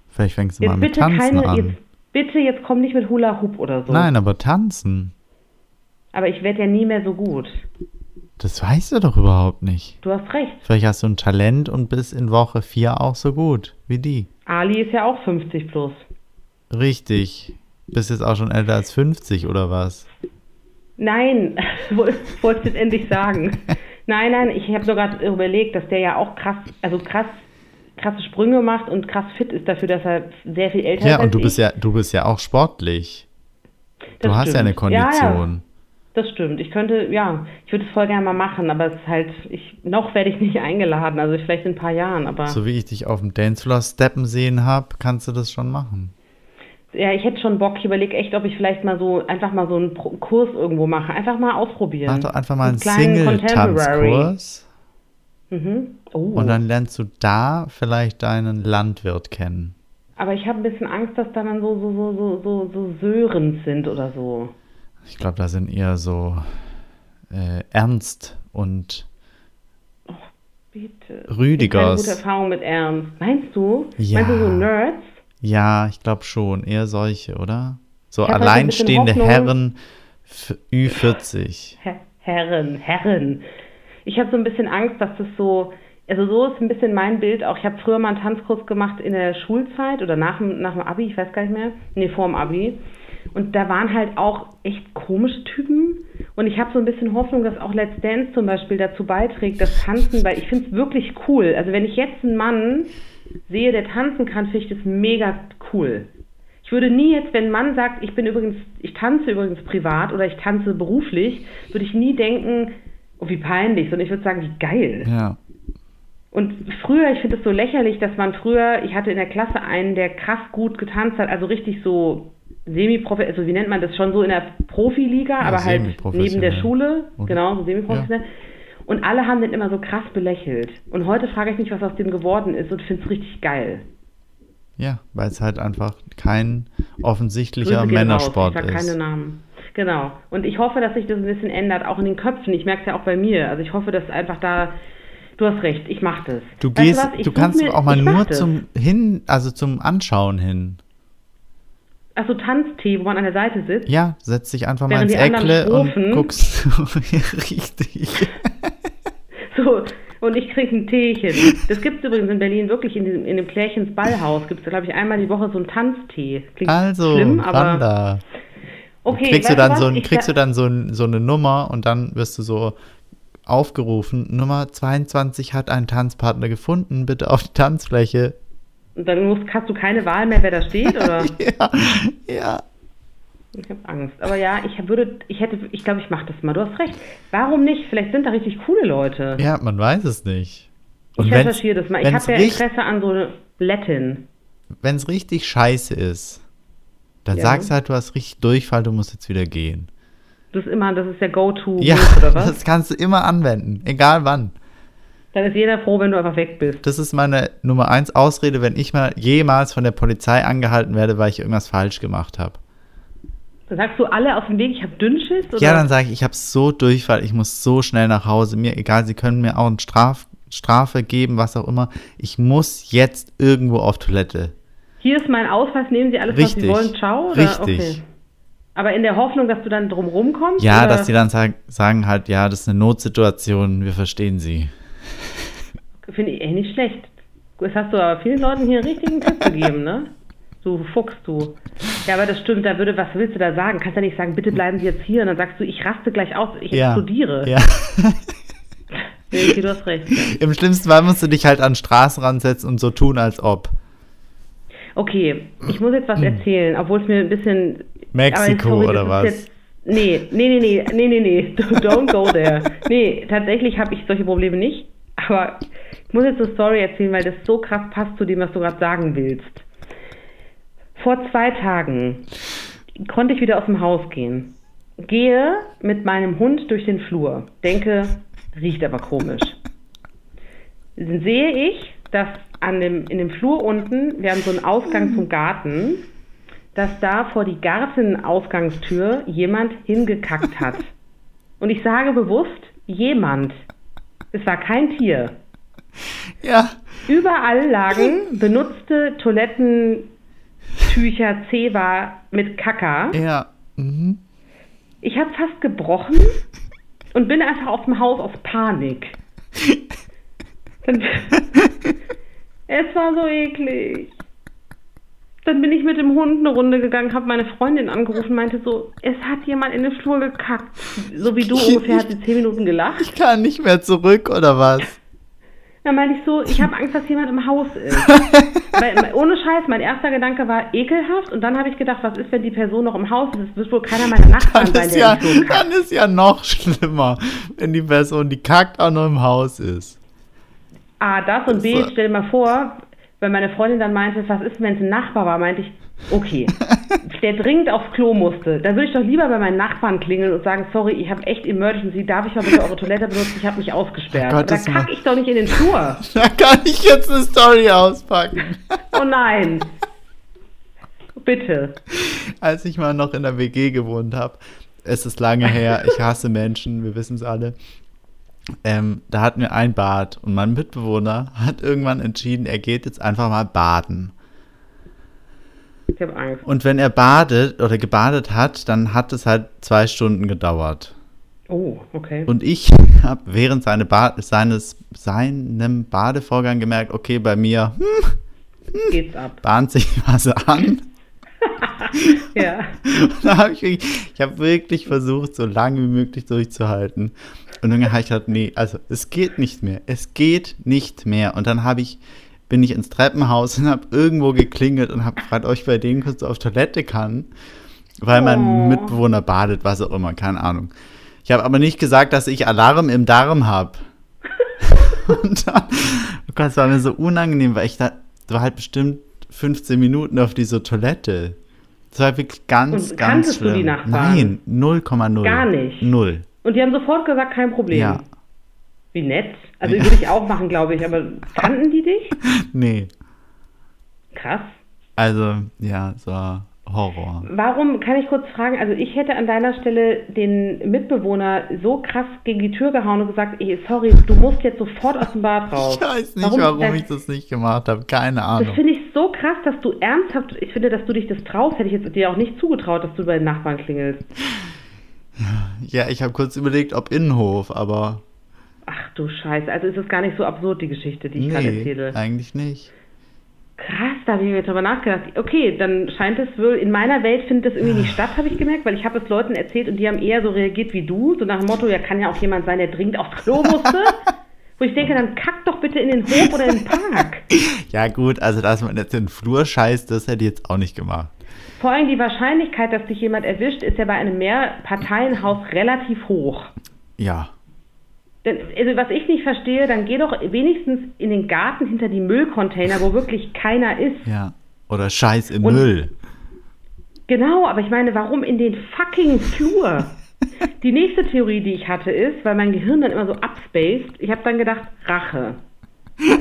Vielleicht fängst du mal Jetzt mit bitte Tanzen keine, an. jetzt, bitte jetzt komm nicht mit Hula Hoop oder so. Nein, aber tanzen. Aber ich werde ja nie mehr so gut. Das weißt du doch überhaupt nicht. Du hast recht. Vielleicht hast du ein Talent und bist in Woche 4 auch so gut wie die. Ali ist ja auch 50 plus. Richtig. Bist jetzt auch schon älter als 50 oder was? Nein, [LAUGHS] woll- wollte ich jetzt endlich sagen. Nein, nein, ich habe sogar überlegt, dass der ja auch krass, also krass, krasse Sprünge macht und krass fit ist dafür, dass er sehr viel älter ist. Ja, und du bist ich. ja, du bist ja auch sportlich. Du Das hast ja eine stimmt. Ja, ja. Kondition. Das stimmt. Ich könnte, ja, ich würde es voll gerne mal machen, aber es ist halt, ich, noch werde ich nicht [LAUGHS] eingeladen, also vielleicht in ein paar Jahren, aber So wie ich dich auf dem Dancefloor steppen sehen habe, kannst du das schon machen. Ja, ich hätte schon Bock. Ich überlege echt, ob ich vielleicht mal so, einfach mal so einen Pro Kurs irgendwo mache. Einfach mal ausprobieren. Mach doch einfach mal einen Contemporary. Single-Tanzkurs Mhm. Oh. und dann lernst du da vielleicht deinen Landwirt kennen. aber ich habe ein bisschen Angst, dass da dann so, so, so, so, so, so Sörens sind oder so. Ich glaube, da sind eher so äh, Ernst und Bitte. Rüdigers. Ich habe gute Erfahrung mit Ernst. Meinst du? Ja. Meinst du so Nerds? Ja, ich glaube schon. Eher solche, oder? So bisschen alleinstehende. Herren f- Ü40. Her Herren, Herren. Ich habe so ein bisschen Angst, dass das so, also so ist ein bisschen mein Bild auch. Ich habe früher mal einen Tanzkurs gemacht in der Schulzeit oder nach, dem- nach dem Abi, ich weiß gar nicht mehr. Nee, vor dem Abi. Und da waren halt auch echt komische Typen. Und ich habe so ein bisschen Hoffnung, dass auch Let's Dance zum Beispiel dazu beiträgt, das Tanzen, weil ich finde es wirklich cool. Also wenn ich jetzt einen Mann sehe, der tanzen kann, finde ich das mega cool. Ich würde nie jetzt, wenn ein Mann sagt, ich bin übrigens, ich tanze übrigens privat oder ich tanze beruflich, würde ich nie denken, oh, wie peinlich, sondern ich würde sagen, wie geil. Ja. Und früher, ich finde es so lächerlich, dass man früher, ich hatte in der Klasse einen, der krass gut getanzt hat, also richtig so semi-profi, also wie nennt man das, schon so in der Profiliga, aber halt neben der Schule, Oder? genau, so semi-professionell. Und alle haben den immer so krass belächelt. Und heute frage ich mich, was aus dem geworden ist und finde es richtig geil. Ja, weil es halt einfach kein offensichtlicher Männersport raus. Ich ist. keine Namen. Genau. Und ich hoffe, dass sich das ein bisschen ändert, auch in den Köpfen. Ich merke es ja auch bei mir. Also ich hoffe, dass einfach da. Du hast recht, ich mache das. Du Weißt gehst, was? Ich du such kannst mir- auch mal nur das. zum hin, also zum Anschauen hin. Achso, Tanztee, wo man an der Seite sitzt. Ja, setz dich einfach mal ins Eckle und guckst. [LAUGHS] Richtig. So, und ich trinke ein Teechen. Das gibt es übrigens in Berlin wirklich in dem, in dem Klärchens Ballhaus. Gibt es, glaube ich, einmal die Woche so einen Tanztee. Klingt also, schlimm, aber. Wanda. Okay, kriegst du dann, so, ein, kriegst du dann so, ein, so eine Nummer und dann wirst du so aufgerufen, Nummer 22 hat einen Tanzpartner gefunden, bitte auf die Tanzfläche. Und dann musst, hast du keine Wahl mehr, wer da steht, oder? [LAUGHS] ja, ja. Ich habe Angst. Aber ja, ich würde, ich hätte, ich glaube, ich mache das mal. Du hast recht. Warum nicht? Vielleicht sind da richtig coole Leute. Ja, man weiß es nicht. Und ich recherchiere das mal. Ich habe ja Interesse an so eine Latin. Wenn es richtig scheiße ist, dann ja. sagst du halt, du hast richtig Durchfall, du musst jetzt wieder gehen. Das ist immer, das ist der Go-To, ja, oder was? [LAUGHS] Das kannst du immer anwenden, egal wann. Dann ist jeder froh, wenn du einfach weg bist. Das ist meine Nummer eins Ausrede, wenn ich mal jemals von der Polizei angehalten werde, weil ich irgendwas falsch gemacht habe. Dann sagst du alle auf dem Weg, ich habe Dünnschiss? Oder? Ja, dann sage ich, ich habe so Durchfall, ich muss so schnell nach Hause. Mir egal, sie können mir auch eine Straf, Strafe geben, was auch immer. Ich muss jetzt irgendwo auf Toilette. Hier ist mein Ausweis, nehmen Sie alles, Richtig. was Sie wollen, ciao? Oder? Richtig. Okay. Aber in der Hoffnung, dass du dann drumherum kommst? Ja, oder? dass die dann sag, sagen halt, ja, das ist eine Notsituation, wir verstehen sie. Finde ich echt nicht schlecht. Jetzt hast du aber vielen Leuten hier einen richtigen Tipp gegeben, ne? [LAUGHS] Du Fuchs, du. Ja, aber das stimmt, da würde, was willst du da sagen? Kannst ja nicht sagen, bitte bleiben Sie jetzt hier und dann sagst du, ich raste gleich aus, ich ja. explodiere. Ja. [LAUGHS] nee, du hast recht. Im schlimmsten Fall musst du dich halt an den Straßenrand setzen und so tun, als ob. Okay, ich muss jetzt was hm. erzählen, obwohl es mir ein bisschen. Mexiko sorry, oder was? Jetzt, nee, nee, nee, nee, nee, nee, nee, [LAUGHS] don't go there. Nee, tatsächlich habe ich solche Probleme nicht, aber ich muss jetzt eine Story erzählen, weil das so krass passt zu dem, was du gerade sagen willst. Vor zwei Tagen konnte ich wieder aus dem Haus gehen. Gehe mit meinem Hund durch den Flur. Denke, riecht aber komisch. Sehe ich, dass an dem, in dem Flur unten, wir haben so einen Ausgang zum Garten, dass da vor die Gartenausgangstür jemand hingekackt hat. Und ich sage bewusst, jemand. Es war kein Tier. Ja. Überall lagen benutzte Toiletten, Tücher Zewa mit Kaka. Ja. Mhm. Ich habe fast gebrochen und bin einfach aus dem Haus aus Panik. [LAUGHS] es war so eklig. Dann bin ich mit dem Hund eine Runde gegangen, habe meine Freundin angerufen, meinte so, es hat jemand in den Flur gekackt. So wie du ungefähr hat sie zehn Minuten gelacht. Ich kann nicht mehr zurück, oder was? Dann meinte ich so, ich habe Angst, dass jemand im Haus ist. [LAUGHS] Weil, ohne Scheiß, mein erster Gedanke war ekelhaft und dann habe ich gedacht, was ist, wenn die Person noch im Haus ist? Es wird wohl keiner meiner Nachbarn sein, ja, Dann ist ja noch schlimmer, wenn die Person, die kackt, auch noch im Haus ist. A, das und B, stell dir mal vor, wenn meine Freundin dann meinte, was ist, wenn es ein Nachbar war, meinte ich, okay, der dringend aufs Klo musste, dann würde ich doch lieber bei meinen Nachbarn klingeln und sagen, sorry, ich habe echt Emergency, darf ich mal bitte eure Toilette benutzen, ich habe mich ausgesperrt. Oh da kacke ich doch nicht in den Flur. [LAUGHS] Da kann ich jetzt eine Story auspacken. Oh nein. Bitte. Als ich mal noch in der WG gewohnt habe, es ist lange her, ich hasse Menschen, wir wissen es alle. Ähm, da hatten wir ein Bad und mein Mitbewohner hat irgendwann entschieden, er geht jetzt einfach mal baden. Ich habe Angst. Und wenn er badet oder gebadet hat, dann hat es halt zwei Stunden gedauert. Oh, okay. Und ich [LAUGHS] habe während seine ba seines, seinem Badevorgang gemerkt, okay, bei mir hm, hm, geht's ab. bahnt sich [LAUGHS] was an. [LAUGHS] ja. Und da habe ich, ich habe wirklich versucht, so lange wie möglich durchzuhalten. Und dann habe ich gedacht, nee, also es geht nicht mehr. Es geht nicht mehr. Und dann habe ich bin ich ins Treppenhaus und habe irgendwo geklingelt und habe gefragt, ob ich bei denen kurz auf Toilette kann, weil mein oh. Mitbewohner badet, was auch immer, keine Ahnung. Ich habe aber nicht gesagt, dass ich Alarm im Darm habe. [LAUGHS] und dann, oh Gott, es war mir so unangenehm, weil ich da, da war halt bestimmt 15 Minuten auf dieser Toilette. Das war wirklich ganz, und ganz schlimm. Du die Nachbarn? Nein, 0,0. Gar nicht. Null. Und die haben sofort gesagt, kein Problem. Ja. Wie nett. Also ja. würde ich auch machen, glaube ich. Aber [LAUGHS] kannten die dich? Nee. Krass. Also, ja, es war Horror. Warum, kann ich kurz fragen, also ich hätte an deiner Stelle den Mitbewohner so krass gegen die Tür gehauen und gesagt, ey, sorry, du musst jetzt sofort aus dem Bad [LAUGHS] raus. Ich weiß nicht, warum, warum ich das nicht gemacht habe, keine Ahnung. Das finde ich so krass, dass du ernsthaft, ich finde, dass du dich das traust, hätte ich jetzt dir auch nicht zugetraut, dass du bei den Nachbarn klingelst. Ja, ich habe kurz überlegt, ob Innenhof, aber Ach, Ach du Scheiße, also ist es gar nicht so absurd, die Geschichte, die ich gerade Nee, erzähle. eigentlich nicht. Krass, da habe ich mir drüber nachgedacht. Okay, dann scheint es wohl, in meiner Welt findet das irgendwie nicht statt, habe ich gemerkt, weil ich habe es Leuten erzählt und die haben eher so reagiert wie du, so nach dem Motto, ja, kann ja auch jemand sein, der dringend aufs Klo [LAUGHS] musste. Wo ich denke, dann kack doch bitte in den Hof oder in den Park. [LAUGHS] Ja gut, also dass man jetzt in den Flur scheißt, das hätte ich jetzt auch nicht gemacht. Vor allem die Wahrscheinlichkeit, dass dich jemand erwischt, ist ja bei einem Mehrparteienhaus relativ hoch. Ja. Denn, also was ich nicht verstehe, dann geh doch wenigstens in den Garten hinter die Müllcontainer, wo wirklich [LAUGHS] keiner ist. Ja. Oder Scheiß im Und- Müll. Genau, aber ich meine, warum in den fucking Flur? Die nächste Theorie, die ich hatte, ist, weil mein Gehirn dann immer so upspaced, ich habe dann gedacht, Rache.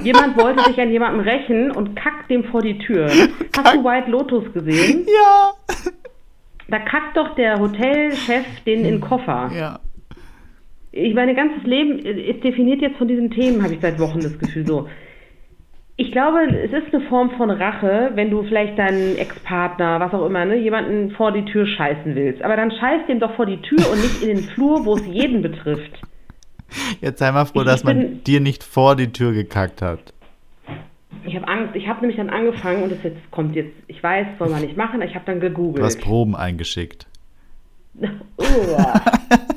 Jemand wollte sich an jemandem rächen und kackt dem vor die Tür. Hast du White Lotus gesehen? Ja. Da kackt doch der Hotelchef den in den Koffer. Ja. Ich mein ganzes Leben ist definiert jetzt von diesen Themen, habe ich seit Wochen das Gefühl so. Ich glaube, es ist eine Form von Rache, wenn du vielleicht deinen Ex-Partner, was auch immer, ne, jemanden vor die Tür scheißen willst. Aber dann scheiß dem doch vor die Tür und nicht in den Flur, wo es jeden betrifft. Jetzt sei mal froh, Ich- dass ich man bin- dir nicht vor die Tür gekackt hat. Ich habe Angst. Ich habe nämlich dann angefangen und das jetzt kommt jetzt, ich weiß, soll man nicht machen, ich habe dann Du gegoogelt. hast Proben eingeschickt. [LAUGHS] Uah.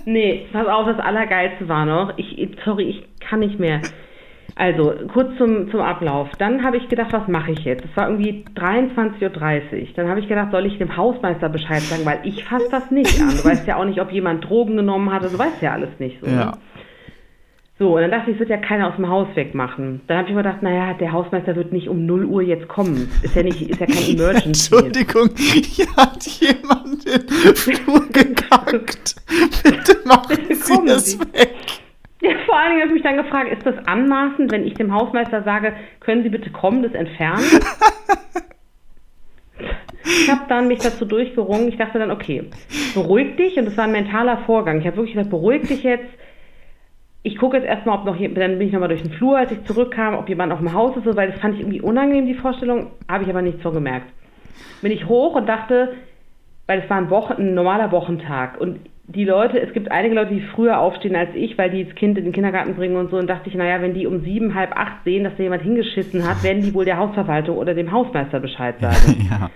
nee, pass auf, das Allergeilste war noch. Ich, sorry, ich kann nicht mehr. Also, kurz zum, zum Ablauf. Dann habe ich gedacht, was mache ich jetzt? Es war irgendwie 23.30 Uhr. Dann habe ich gedacht, soll ich dem Hausmeister Bescheid sagen, weil ich fasse das nicht an. Du weißt ja auch nicht, ob jemand Drogen genommen hat. Du weißt ja alles nicht so. Ja. Ne? So, und dann dachte ich, es wird ja keiner aus dem Haus wegmachen. Dann habe ich mir gedacht, naja, der Hausmeister wird nicht um 0 Uhr jetzt kommen. Ist ja, nicht, ist ja kein [LAUGHS] Emergency. Entschuldigung, hier hat jemand den Flur [LAUGHS] gekackt. Bitte machen Sie Kommen es Sie. weg. Ja, vor allen Dingen habe ich mich dann gefragt, ist das anmaßend, wenn ich dem Hausmeister sage, können Sie bitte kommen, das entfernen? [LAUGHS] Ich habe dann mich dazu durchgerungen. Ich dachte dann, okay, beruhig dich. Und das war ein mentaler Vorgang. Ich habe wirklich gesagt, beruhig dich jetzt. Ich gucke jetzt erstmal, ob noch jemand, dann bin ich nochmal durch den Flur, als ich zurückkam, ob jemand auf dem Haus ist, so, weil das fand ich irgendwie unangenehm, die Vorstellung. Habe ich aber nicht so gemerkt. Bin ich hoch und dachte, weil es war ein, Wochen, ein normaler Wochentag. Und die Leute, es gibt einige Leute, die früher aufstehen als ich, weil die das Kind in den Kindergarten bringen und so. Und dachte ich, naja, wenn die um sieben, halb acht sehen, dass da jemand hingeschissen hat, werden die wohl der Hausverwaltung oder dem Hausmeister Bescheid [LAUGHS] sagen. Ja.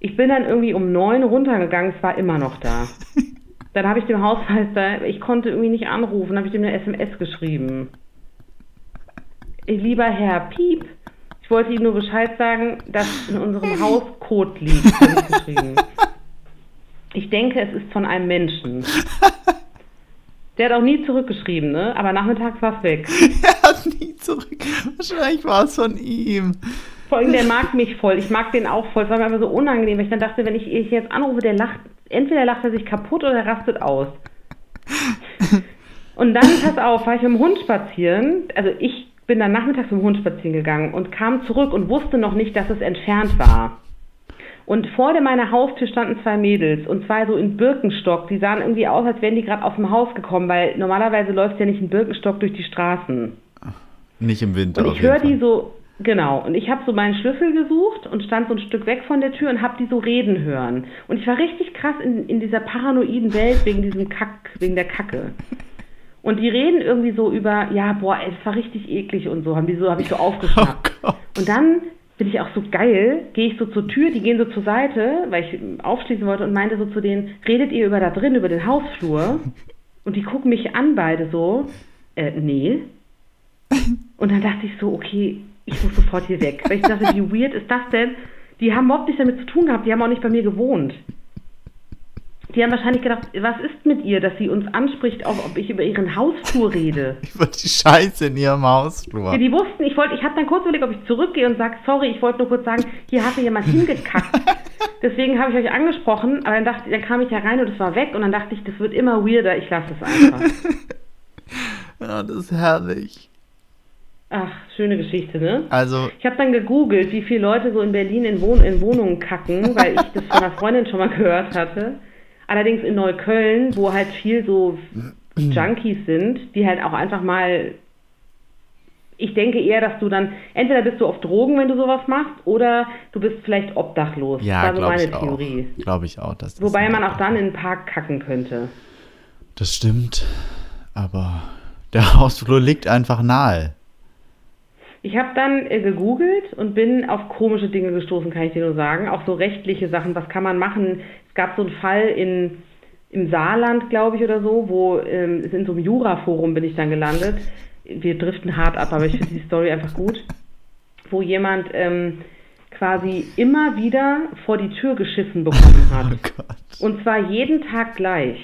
Ich bin dann irgendwie um neun runtergegangen, es war immer noch da. [LAUGHS] Dann habe ich dem Hausmeister, ich konnte irgendwie nicht anrufen, habe ich dem eine SMS geschrieben. Lieber Herr Piep, ich wollte Ihnen nur Bescheid sagen, dass in unserem [LAUGHS] Haus Code liegt, ich denke, es ist von einem Menschen. Der hat auch nie zurückgeschrieben, ne? Aber nachmittags war es weg. [LAUGHS] Er hat nie zurück. Wahrscheinlich war es von ihm. Vor allem, der mag mich voll. Ich mag den auch voll. Es war mir aber so unangenehm, weil ich dann dachte, wenn ich ihn jetzt anrufe, der lacht, entweder lacht er sich kaputt oder er rastet aus. Und dann, pass auf, war ich mit dem Hund spazieren. Also ich bin dann nachmittags mit dem Hund spazieren gegangen und kam zurück und wusste noch nicht, dass es entfernt war. Und vor der meiner Haustür standen zwei Mädels und zwei so in Birkenstock. Die sahen irgendwie aus, als wären die gerade aus dem Haus gekommen, weil normalerweise läuft ja nicht ein Birkenstock durch die Straßen. Nicht im Winter. Und ich höre die so, genau, und ich habe so meinen Schlüssel gesucht und stand so ein Stück weg von der Tür und habe die so reden hören. Und ich war richtig krass in, in dieser paranoiden Welt wegen diesem Kack, wegen der Kacke. Und die reden irgendwie so über, ja, boah, ey, das war richtig eklig und so, haben die so, habe ich so aufgeschnappt. Oh. Und dann bin ich auch so geil, gehe ich so zur Tür, die gehen so zur Seite, weil ich aufschließen wollte und meinte so zu denen, redet ihr über da drin, über den Hausflur? Und die gucken mich an beide so, äh, nee. [LAUGHS] Und dann dachte ich so, okay, ich muss sofort hier weg. Weil ich dachte, wie weird ist das denn? Die haben überhaupt nichts damit zu tun gehabt, die haben auch nicht bei mir gewohnt. Die haben wahrscheinlich gedacht, was ist mit ihr, dass sie uns anspricht, auch ob ich über ihren Hausflur rede. [LAUGHS] Über die Scheiße in ihrem Hausflur. Ja, die wussten, ich wollte, ich habe dann kurz überlegt, ob ich zurückgehe und sage, sorry, ich wollte nur kurz sagen, hier hatte jemand hingekackt. [LAUGHS] Deswegen habe ich euch angesprochen, aber dann dachte, dann kam ich ja rein und es war weg und dann dachte ich, das wird immer weirder, ich lasse es einfach. [LAUGHS] Ja, das ist herrlich. Ach, schöne Geschichte, ne? Also, Ich habe dann gegoogelt, wie viele Leute so in Berlin in, Wohn in Wohnungen kacken, weil ich das von einer Freundin schon mal gehört hatte. Allerdings in Neukölln, wo halt viel so Junkies sind, die halt auch einfach mal. Ich denke eher, dass du dann, entweder bist du auf Drogen, wenn du sowas machst, oder du bist vielleicht obdachlos. ja, das war so meine. Theorie. Glaube ich auch. Dass das Wobei man auch dann in den Park kacken könnte. Das stimmt. Aber Der [LAUGHS] Hausflur liegt einfach nahe. Ich habe dann äh, gegoogelt und bin auf komische Dinge gestoßen, kann ich dir nur sagen. Auch so rechtliche Sachen, was kann man machen. Es gab so einen Fall in, im Saarland, glaube ich, oder so, wo ähm, in so einem Jura-Forum bin ich dann gelandet. Wir driften hart ab, aber ich finde die Story einfach gut. Wo jemand ähm, quasi immer wieder vor die Tür geschissen bekommen hat. [LAUGHS] Oh. Und zwar jeden Tag gleich.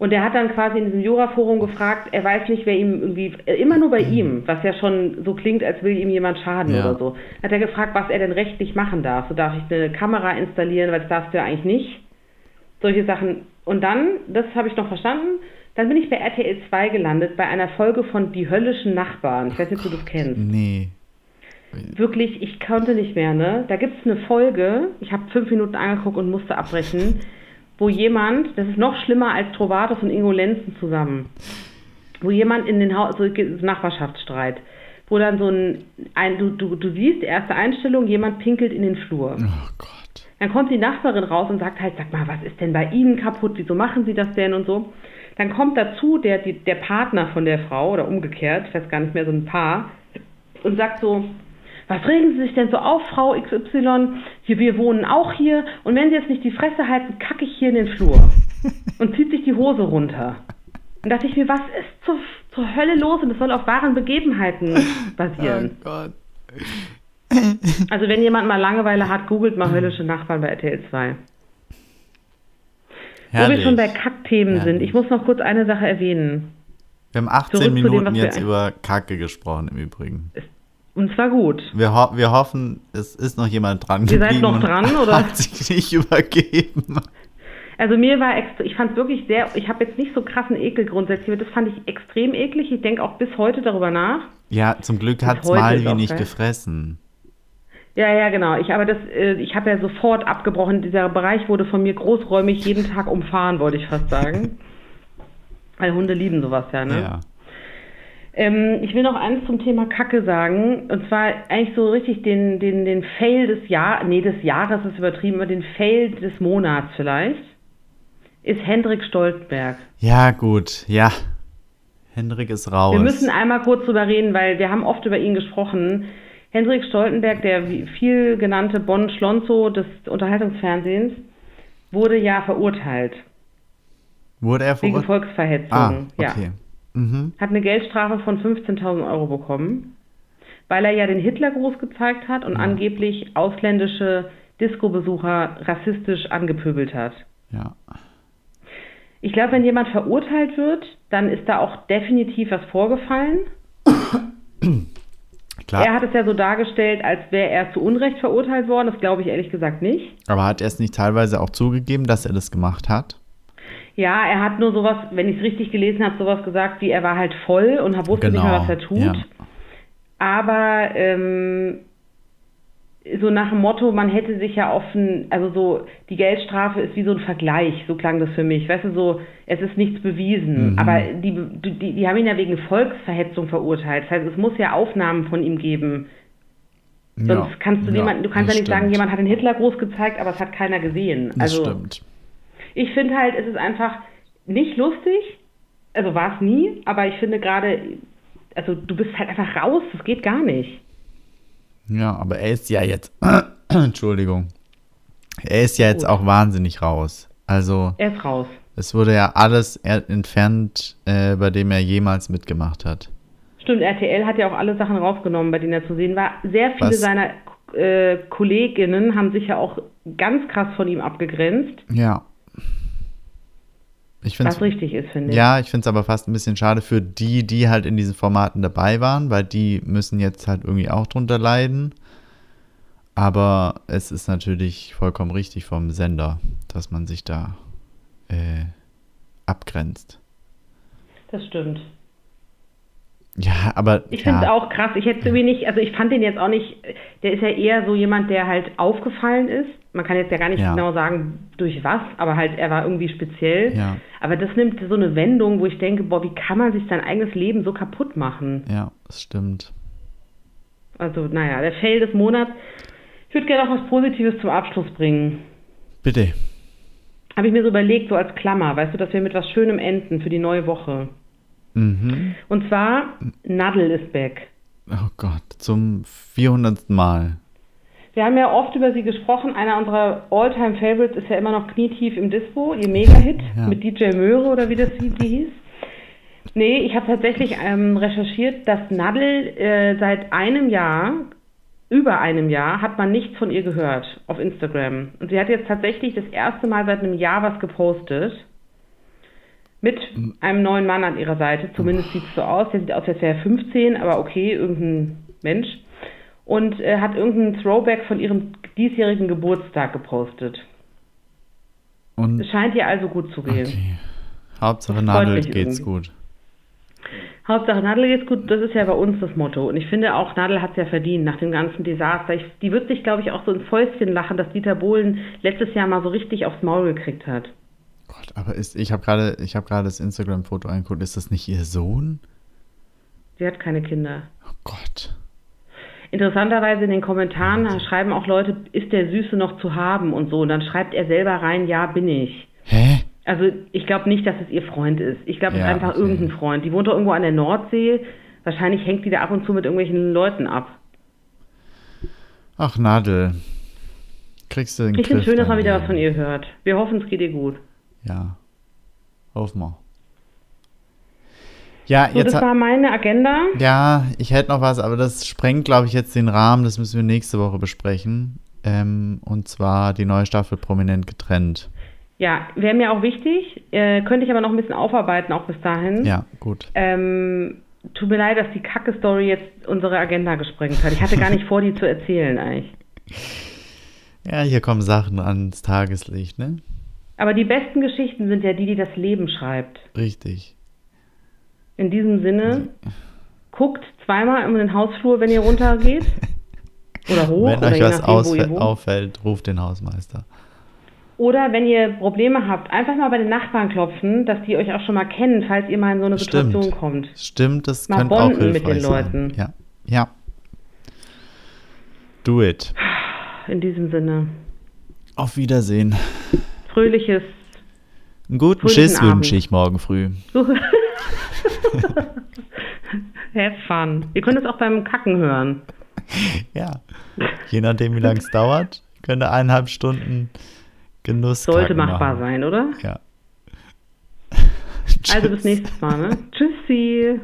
Und er hat dann quasi in diesem Jura-Forum gefragt, er weiß nicht, wer ihm irgendwie, immer nur bei ihm, was ja schon so klingt, als will ihm jemand schaden Ja. oder so, hat er gefragt, was er denn rechtlich machen darf. So darf ich eine Kamera installieren, weil das darfst du ja eigentlich nicht. Solche Sachen. Und dann, das habe ich noch verstanden, dann bin ich bei RTL 2 gelandet, bei einer Folge von Die höllischen Nachbarn. Ich weiß nicht, ob du das kennst Nee. wirklich, ich konnte nicht mehr, ne? Da gibt es eine Folge, ich habe fünf Minuten angeguckt und musste abbrechen, wo jemand, das ist noch schlimmer als Trovatos und Ingo Lenzen zusammen, wo jemand in den Haus, so Nachbarschaftsstreit, wo dann so ein, ein du, du, du siehst, erste Einstellung, jemand pinkelt in den Flur. Oh Gott. Dann kommt die Nachbarin raus und sagt halt, sag mal, was ist denn bei Ihnen kaputt? Wieso machen Sie das denn und so? Dann kommt dazu der, die, der Partner von der Frau oder umgekehrt, ich weiß gar nicht mehr, so ein Paar, und sagt so, was regen Sie sich denn so auf, Frau XY? Hier, wir wohnen auch hier und wenn Sie jetzt nicht die Fresse halten, kacke ich hier in den Flur. [LAUGHS] Und zieht sich die Hose runter. Und dachte ich mir, was ist zur, zur Hölle los? Und das soll auf wahren Begebenheiten basieren. Oh Gott. Also wenn jemand mal Langeweile hat, googelt mal höllische Nachbarn bei RTL 2. Wo wir Herrlich. schon bei Kackthemen sind, Herrlich. ich muss noch kurz eine Sache erwähnen. Wir haben 18 Zurück zu dem, Minuten wir jetzt über Kacke gesprochen im Übrigen. Und zwar gut. Wir, ho wir hoffen, es ist noch jemand dran Ihr seid noch dran, oder? hat sich nicht übergeben. Also mir war ich fand es wirklich sehr, ich habe jetzt nicht so krassen Ekel grundsätzlich, aber das fand ich extrem eklig. Ich denke auch bis heute darüber nach. Ja, zum Glück hat es mal wie nicht gefressen. Ja, ja, genau. Ich aber das, äh, ich habe ja sofort abgebrochen. Dieser Bereich wurde von mir großräumig jeden Tag umfahren, wollte ich fast sagen. [LAUGHS] Weil Hunde lieben sowas ja, ne? Ja. Ähm, ich will noch eins zum Thema Kacke sagen. Und zwar eigentlich so richtig den, den, den Fail des Jahres, nee, des Jahres ist übertrieben, aber den Fail des Monats vielleicht, ist Hendrik Stoltenberg. Ja, gut. Ja. Hendrik ist raus. Wir müssen einmal kurz drüber reden, weil wir haben oft über ihn gesprochen. Hendrik Stoltenberg, der viel genannte Bonn-Schlonzo des Unterhaltungsfernsehens, wurde ja verurteilt Wurde er wegen verurteilt? Volksverhetzung. Ah, Ja. Mhm. hat eine Geldstrafe von 15.000 Euro bekommen, weil er ja den Hitlergruß gezeigt hat und angeblich ausländische Disco-Besucher rassistisch angepöbelt hat. Ja. Ich glaube, wenn jemand verurteilt wird, dann ist da auch definitiv was vorgefallen. [CLEARS THROAT] Klar. Er hat es ja so dargestellt, als wäre er zu Unrecht verurteilt worden. Das glaube ich ehrlich gesagt nicht. Aber hat er es nicht teilweise auch zugegeben, dass er das gemacht hat? Ja, er hat nur sowas, wenn ich es richtig gelesen habe, sowas gesagt, wie er war halt voll und wusste nicht mehr, was er tut. Ja. Aber ähm, so nach dem Motto, man hätte sich ja offen, also so, die Geldstrafe ist wie so ein Vergleich, so klang das für mich. Weißt du, so, es ist nichts bewiesen. Mhm. Aber die, die, die haben ihn ja wegen Volksverhetzung verurteilt. Das heißt, es muss ja Aufnahmen von ihm geben. Sonst ja. kannst du ja, niemanden, du kannst das ja nicht sagen, stimmt. jemand hat den Hitlergruß gezeigt, aber es hat keiner gesehen. Das also, stimmt. Ich finde halt, es ist einfach nicht lustig. Also war es nie, aber ich finde gerade, also du bist halt einfach raus, das geht gar nicht. Ja, aber er ist ja jetzt. [CLEARS THROAT] Entschuldigung. Er ist ja jetzt Gut. auch wahnsinnig raus. Also, Er ist raus. es wurde ja alles er- entfernt, äh, bei dem er jemals mitgemacht hat. Stimmt, RTL hat ja auch alle Sachen rausgenommen, bei denen er zu sehen war. Sehr viele Was? seiner äh, Kolleginnen haben sich ja auch ganz krass von ihm abgegrenzt, Ja. Ich was richtig ist, finde ich. Ja, ich finde es aber fast ein bisschen schade für die, die halt in diesen Formaten dabei waren, weil die müssen jetzt halt irgendwie auch drunter leiden. Aber es ist natürlich vollkommen richtig vom Sender, dass man sich da äh, abgrenzt. Das stimmt. Ja, aber Ich ja, finde es auch krass. Ich hätte irgendwie nicht, also ich fand den jetzt auch nicht, der ist ja eher so jemand, der halt aufgefallen ist. Man kann jetzt ja gar nicht Ja. genau sagen, durch was, aber halt, er war irgendwie speziell. Ja. Aber das nimmt so eine Wendung, wo ich denke, boah, wie kann man sich sein eigenes Leben so kaputt machen? ja, das stimmt. Also, naja, der Fail des Monats. Ich würde gerne auch was Positives zum Abschluss bringen. Mhm. Und zwar, Nadel ist back. Oh Gott, zum 400. Mal. Wir haben ja oft über sie gesprochen. Einer unserer All-Time-Favorites ist ja immer noch knietief im Dispo, ihr Mega-Hit Ja. mit DJ Möhre oder wie das die hieß. Nee, ich habe tatsächlich ähm, recherchiert, dass Nadel äh, seit einem Jahr, über einem Jahr, hat man nichts von ihr gehört auf Instagram. Und sie hat jetzt tatsächlich das erste Mal seit einem Jahr was gepostet. Mit einem neuen Mann an ihrer Seite. Zumindest sieht es so aus. Der sieht aus, als wäre er 15, aber okay, irgendein Mensch. Und äh, hat irgendeinen Throwback von ihrem diesjährigen Geburtstag gepostet. Und Es scheint ihr also gut zu gehen. okay. Hauptsache Nadel geht's irgendwie. gut. Hauptsache Nadel geht's gut, das ist ja bei uns das Motto. Und ich finde auch, Nadel hat's ja verdient nach dem ganzen Desaster. Ich, die wird sich, glaube ich, auch so ins Fäustchen lachen, dass Dieter Bohlen letztes Jahr mal so richtig aufs Maul gekriegt hat. Gott, aber ist, ich habe gerade ich hab das Instagram-Foto angeguckt. Ist das nicht ihr Sohn? Sie hat keine Kinder. Oh Gott. Interessanterweise in den Kommentaren schreiben auch Leute, ist der Süße noch zu haben und so. Und dann schreibt er selber rein, ja, bin ich. Hä? Also ich glaube nicht, dass es ihr Freund ist. Ich glaube, es Ja, ist einfach okay. irgendein Freund. Die wohnt doch irgendwo an der Nordsee. Wahrscheinlich hängt die da ab und zu mit irgendwelchen Leuten ab. Ach, Nadel. Kriegst du den Ich finde Griff schön, dass man wieder was von ihr hört. Wir hoffen, es geht ihr gut. Ja. Hoffen wir. Ja, So, jetzt das war meine Agenda. Ja, ich hätte noch was, aber das sprengt, glaube ich, jetzt den Rahmen. Das müssen wir nächste Woche besprechen. Ähm, und zwar die neue Staffel prominent getrennt. Ja, wäre mir auch wichtig. Äh, könnte ich aber noch ein bisschen aufarbeiten, auch bis dahin. Ja, gut. Ähm, tut mir leid, dass die Kacke-Story jetzt unsere Agenda gesprengt hat. Ich hatte gar nicht vor, die zu erzählen eigentlich. [LAUGHS] Ja, hier kommen Sachen ans Tageslicht, ne? Aber die besten Geschichten sind ja die, die das Leben schreibt. Richtig. In diesem Sinne, guckt zweimal um den Hausflur, wenn ihr runtergeht. [LAUGHS] Oder hoch, Wenn oder euch was nachdem, wo auffällt, ruft den Hausmeister. Oder wenn ihr Probleme habt, einfach mal bei den Nachbarn klopfen, dass die euch auch schon mal kennen, falls ihr mal in so eine Stimmt. Situation kommt. Stimmt, das Mal könnte auch bonden hilfreich mit den sein. Leuten. Ja. Ja. Do it. In diesem Sinne, Auf Wiedersehen. Fröhliches. Einen guten Schiss wünsche ich morgen früh. [LAUGHS] Have fun. Ihr könnt es auch beim Kacken hören. [LAUGHS] Ja. Je nachdem, wie lange es dauert, könnte eineinhalb Stunden Genuss Sollte machbar machen. sein, oder? Ja. Also bis [LAUGHS] nächstes Mal, ne? Tschüssi.